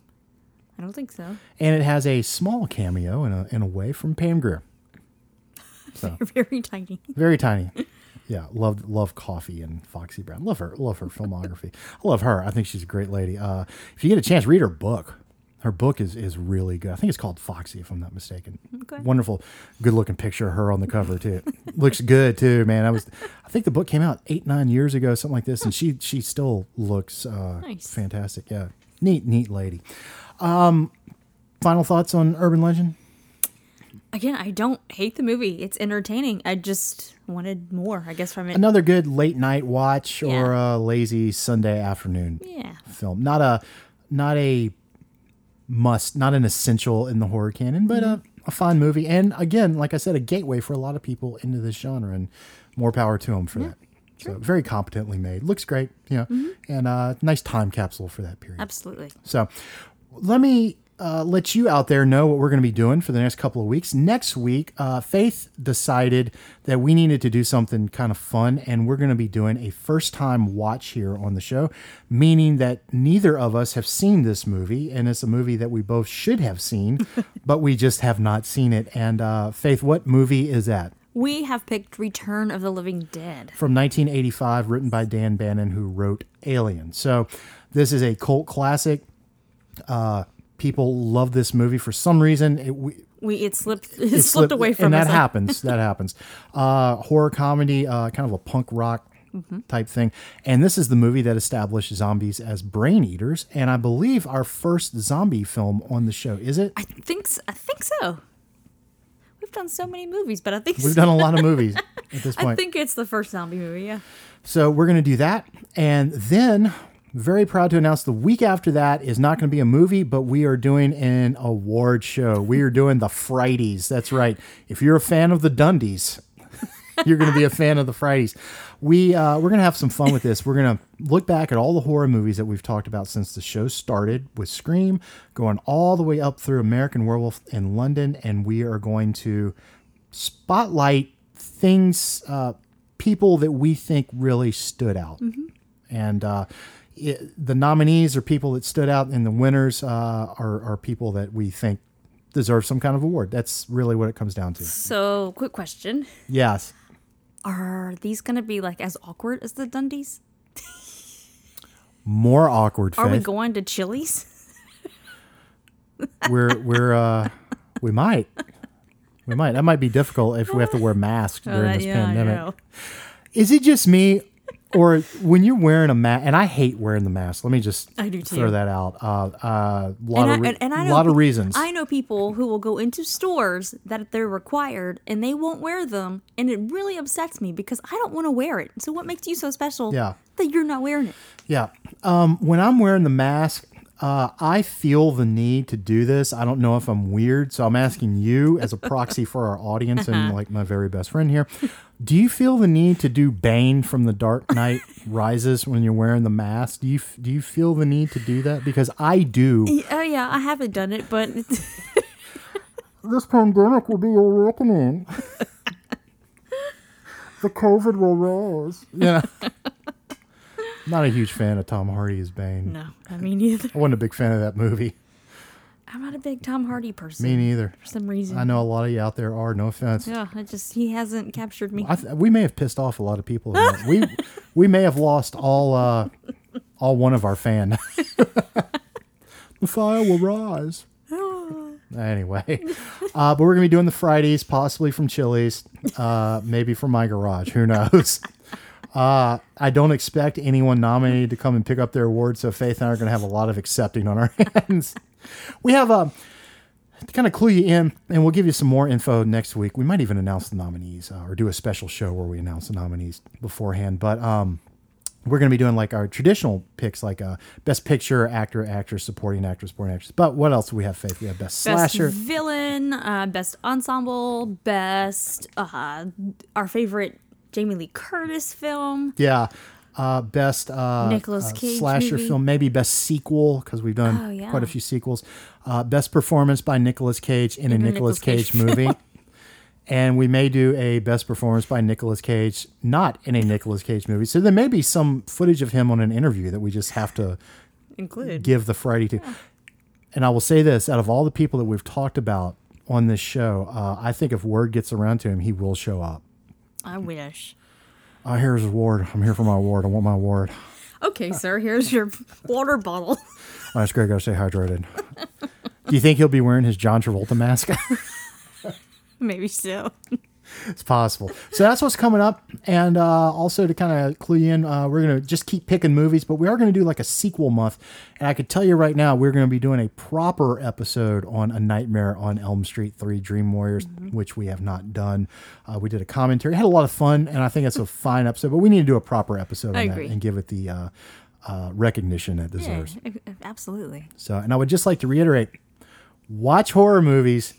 I don't think so. and it has a small cameo in a, in a way from Pam Grier. [laughs] So Very tiny. very tiny. Yeah, love love Coffy and Foxy Brown. Love her, love her filmography. I love her. I think she's a great lady. Uh, if you get a chance, read her book. Her book is is really good. I think it's called Foxy, if I'm not mistaken. Okay. Wonderful, good looking picture of her on the cover too. [laughs] Looks good too, man. I was, I think the book came out eight nine years ago, something like this, and she she still looks uh, Nice. fantastic. Yeah, neat neat lady. Um, final thoughts on Urban Legend? Again, I don't hate the movie. It's entertaining. I just wanted more, I guess, from it. Another good late night watch or a lazy Sunday afternoon Yeah. film. Not a not a must, not an essential in the horror canon, but a, a fun movie. And again, like I said, a gateway for a lot of people into this genre, and more power to them for that. So very competently made. Looks great, you know, and uh, nice time capsule for that period. Absolutely. So let me uh, let you out there know what we're going to be doing for the next couple of weeks. Next week, uh, Faith decided that we needed to do something kind of fun, and we're going to be doing a first time watch here on the show, meaning that neither of us have seen this movie, and it's a movie that we both should have seen, [laughs] but we just have not seen it. And uh, Faith, what movie is that? We have picked Return of the Living Dead. from 1985, written by Dan O'Bannon, who wrote Alien. So, this is a cult classic. Uh, people love this movie for some reason. It, we, We it slipped [laughs] it, it slipped, slipped- away from and us. that happens. [laughs] That happens. Uh, horror comedy, uh, kind of a punk rock Mm-hmm. type thing. And this is the movie that established zombies as brain eaters. And I believe our first zombie film on the show. Is it? I think so, I think so. We've done so many movies, but I think We've so. done a lot of [laughs] movies at this point. I think it's the first zombie movie. Yeah. So we're going to do that. And then, very proud to announce the week after that is not going to be a movie, but we are doing an award show. We are doing the Fridays. That's right. If you're a fan of the Dundies, [laughs] you're going to be a fan of the Fridays. We uh, we're going to have some fun with this. We're going to look back at all the horror movies that we've talked about since the show started with Scream, going all the way up through American Werewolf in London, and we are going to spotlight things, uh, people that we think really stood out. And uh, it, the nominees are people that stood out, and the winners uh, are, are people that we think deserve some kind of award. That's really what it comes down to. So, quick question: Yes. Are these gonna be like as awkward as the Dundies? More awkward. Are we going to Chili's? [laughs] we're we're uh we might we might that might be difficult if we have to wear masks [laughs] Oh, during that- this yeah, pandemic is it just me or when you're wearing a mask and i hate wearing the mask let me just I do throw that out uh uh lot and, of I, and, and I know lot of reasons I know people who will go into stores that they're required and they won't wear them, and it really upsets me because I don't want to wear it. So what makes you so special Yeah. that you're not wearing it? Yeah. Um, when I'm wearing the mask, uh, I feel the need to do this. I don't know if I'm weird, so I'm asking you as a proxy for our audience and Uh-huh. like my very best friend here. Do you feel the need to do Bane from The Dark Knight [laughs] Rises when you're wearing the mask? Do you do you feel the need to do that? Because I do. Oh yeah, I haven't done it, but [laughs] This pandemic will be your reckoning. [laughs] the COVID will rise. Yeah. Not a huge fan of Tom Hardy as Bane. no, I mean neither. I wasn't a big fan of that movie. I'm not a big Tom Hardy person. Me neither. For some reason. I know a lot of you out there are. No offense. Yeah, it just he hasn't captured me. I th- we may have pissed off a lot of people. we we may have lost all uh, all one of our fan. [laughs] the fire will rise. [sighs] Anyway, uh, but we're gonna be doing the Fridays, possibly from Chili's, uh, maybe from my garage. Who knows? [laughs] Uh, I don't expect anyone nominated to come and pick up their award, so Faith and I are gonna have a lot of accepting on our [laughs] hands. We have a to kind of clue you in, and we'll give you some more info next week. We might even announce the nominees uh, or do a special show where we announce the nominees beforehand. But um, we're going to be doing like our traditional picks, like uh, best picture, actor, actress, supporting actor, supporting actress. But what else do we have, Faith? We have best Best slasher. villain, uh, best ensemble, best uh, our favorite Jamie Lee Curtis film. Yeah. Uh, best uh, Nicolas uh, Cage slasher movie. film, maybe best sequel because we've done Oh, yeah. quite a few sequels. Uh, best performance by Nicolas Cage in, a In a Nicolas Nicolas Cage, Cage movie. [laughs] and we may do a best performance by Nicolas Cage not in a Nicolas Cage movie. So there may be some footage of him on an interview that we just have to Include. give the Friday to. And I will say this: out of all the people that we've talked about on this show, uh, I think if word gets around to him, he will show up. I wish. Uh, here's his award. I'm here for my award. I want my award. Okay, sir. Here's your water bottle. Oh, that's great. Gotta stay hydrated. Do you think he'll be wearing his John Travolta mask? [laughs] Maybe so. It's possible. So that's what's coming up. And uh, also to kind of clue you in, uh, we're going to just keep picking movies, but we are going to do like a sequel month. And I could tell you right now, we're going to be doing a proper episode on A Nightmare on Elm Street 3 Dream Warriors, which we have not done. Uh, we did a commentary, had a lot of fun, and I think it's a fine episode, but we need to do a proper episode I on agree. that and give it the uh, uh, recognition it deserves. a- absolutely. So, and I would just like to reiterate: watch horror movies,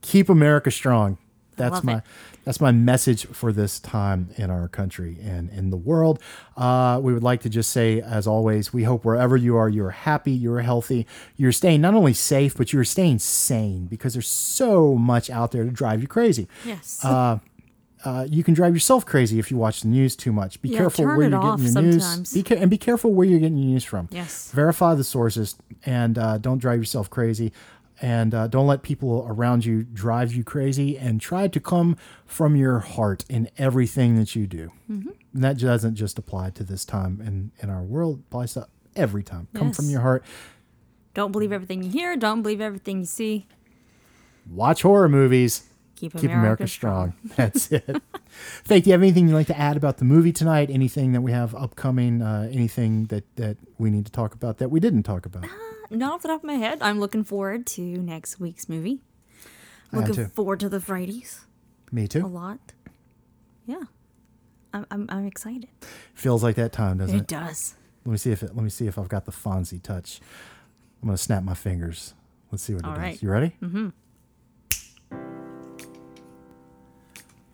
keep America strong. That's my it. That's my message for this time in our country and in the world. Uh, we would like to just say, as always, we hope wherever you are, you're happy, you're healthy, you're staying not only safe, but you're staying sane because there's so much out there to drive you crazy. Yes. Uh, uh, you can drive yourself crazy if you watch the news too much. Be Yeah, careful where you're getting your news. sometimes. Be ca- and be careful where you're getting your news from. Yes. Verify the sources and uh, don't drive yourself crazy. And uh, don't let people around you drive you crazy. And try to come from your heart in everything that you do. Mhm. And that doesn't just apply to this time in, in our world. It applies to every time. Come from your heart. Don't believe everything you hear. Don't believe everything you see. Watch horror movies. Keep America, America strong. [laughs] That's it. Faith, do you have anything you'd like to add about the movie tonight? Anything that we have upcoming? Uh, anything that, that we need to talk about that we didn't talk about? Not off the top of my head. I'm looking forward to next week's movie. Looking forward to the Fridays Me too. a lot. Yeah. I'm, I'm, I'm excited. Feels like that time, doesn't it? It does. Let me see if it, let me see if I've got the Fonzie touch. I'm gonna snap my fingers. Let's see what All it right. does. You ready? Mm-hmm.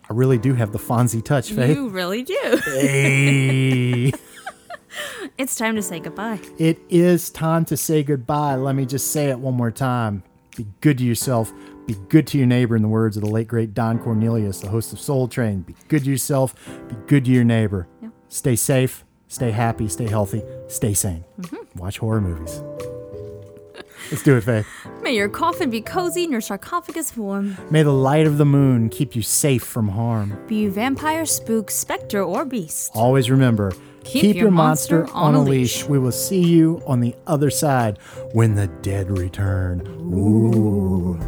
I really do have the Fonzie touch, Faith. You really do. Hey. [laughs] it's time to say goodbye. It is time to say goodbye. Let me just say it one more time. Be good to yourself. Be good to your neighbor, in the words of the late, great Don Cornelius, the host of Soul Train. Be good to yourself. Be good to your neighbor. Yeah. Stay safe. Stay happy. Stay healthy. Stay sane. Mm-hmm. Watch horror movies. Let's do it, Faith. May your coffin be cozy and your sarcophagus warm. May the light of the moon keep you safe from harm. Be you vampire, spook, specter, or beast. Always remember Keep your monster on a leash. We will see you on the other side when the dead return. Ooh.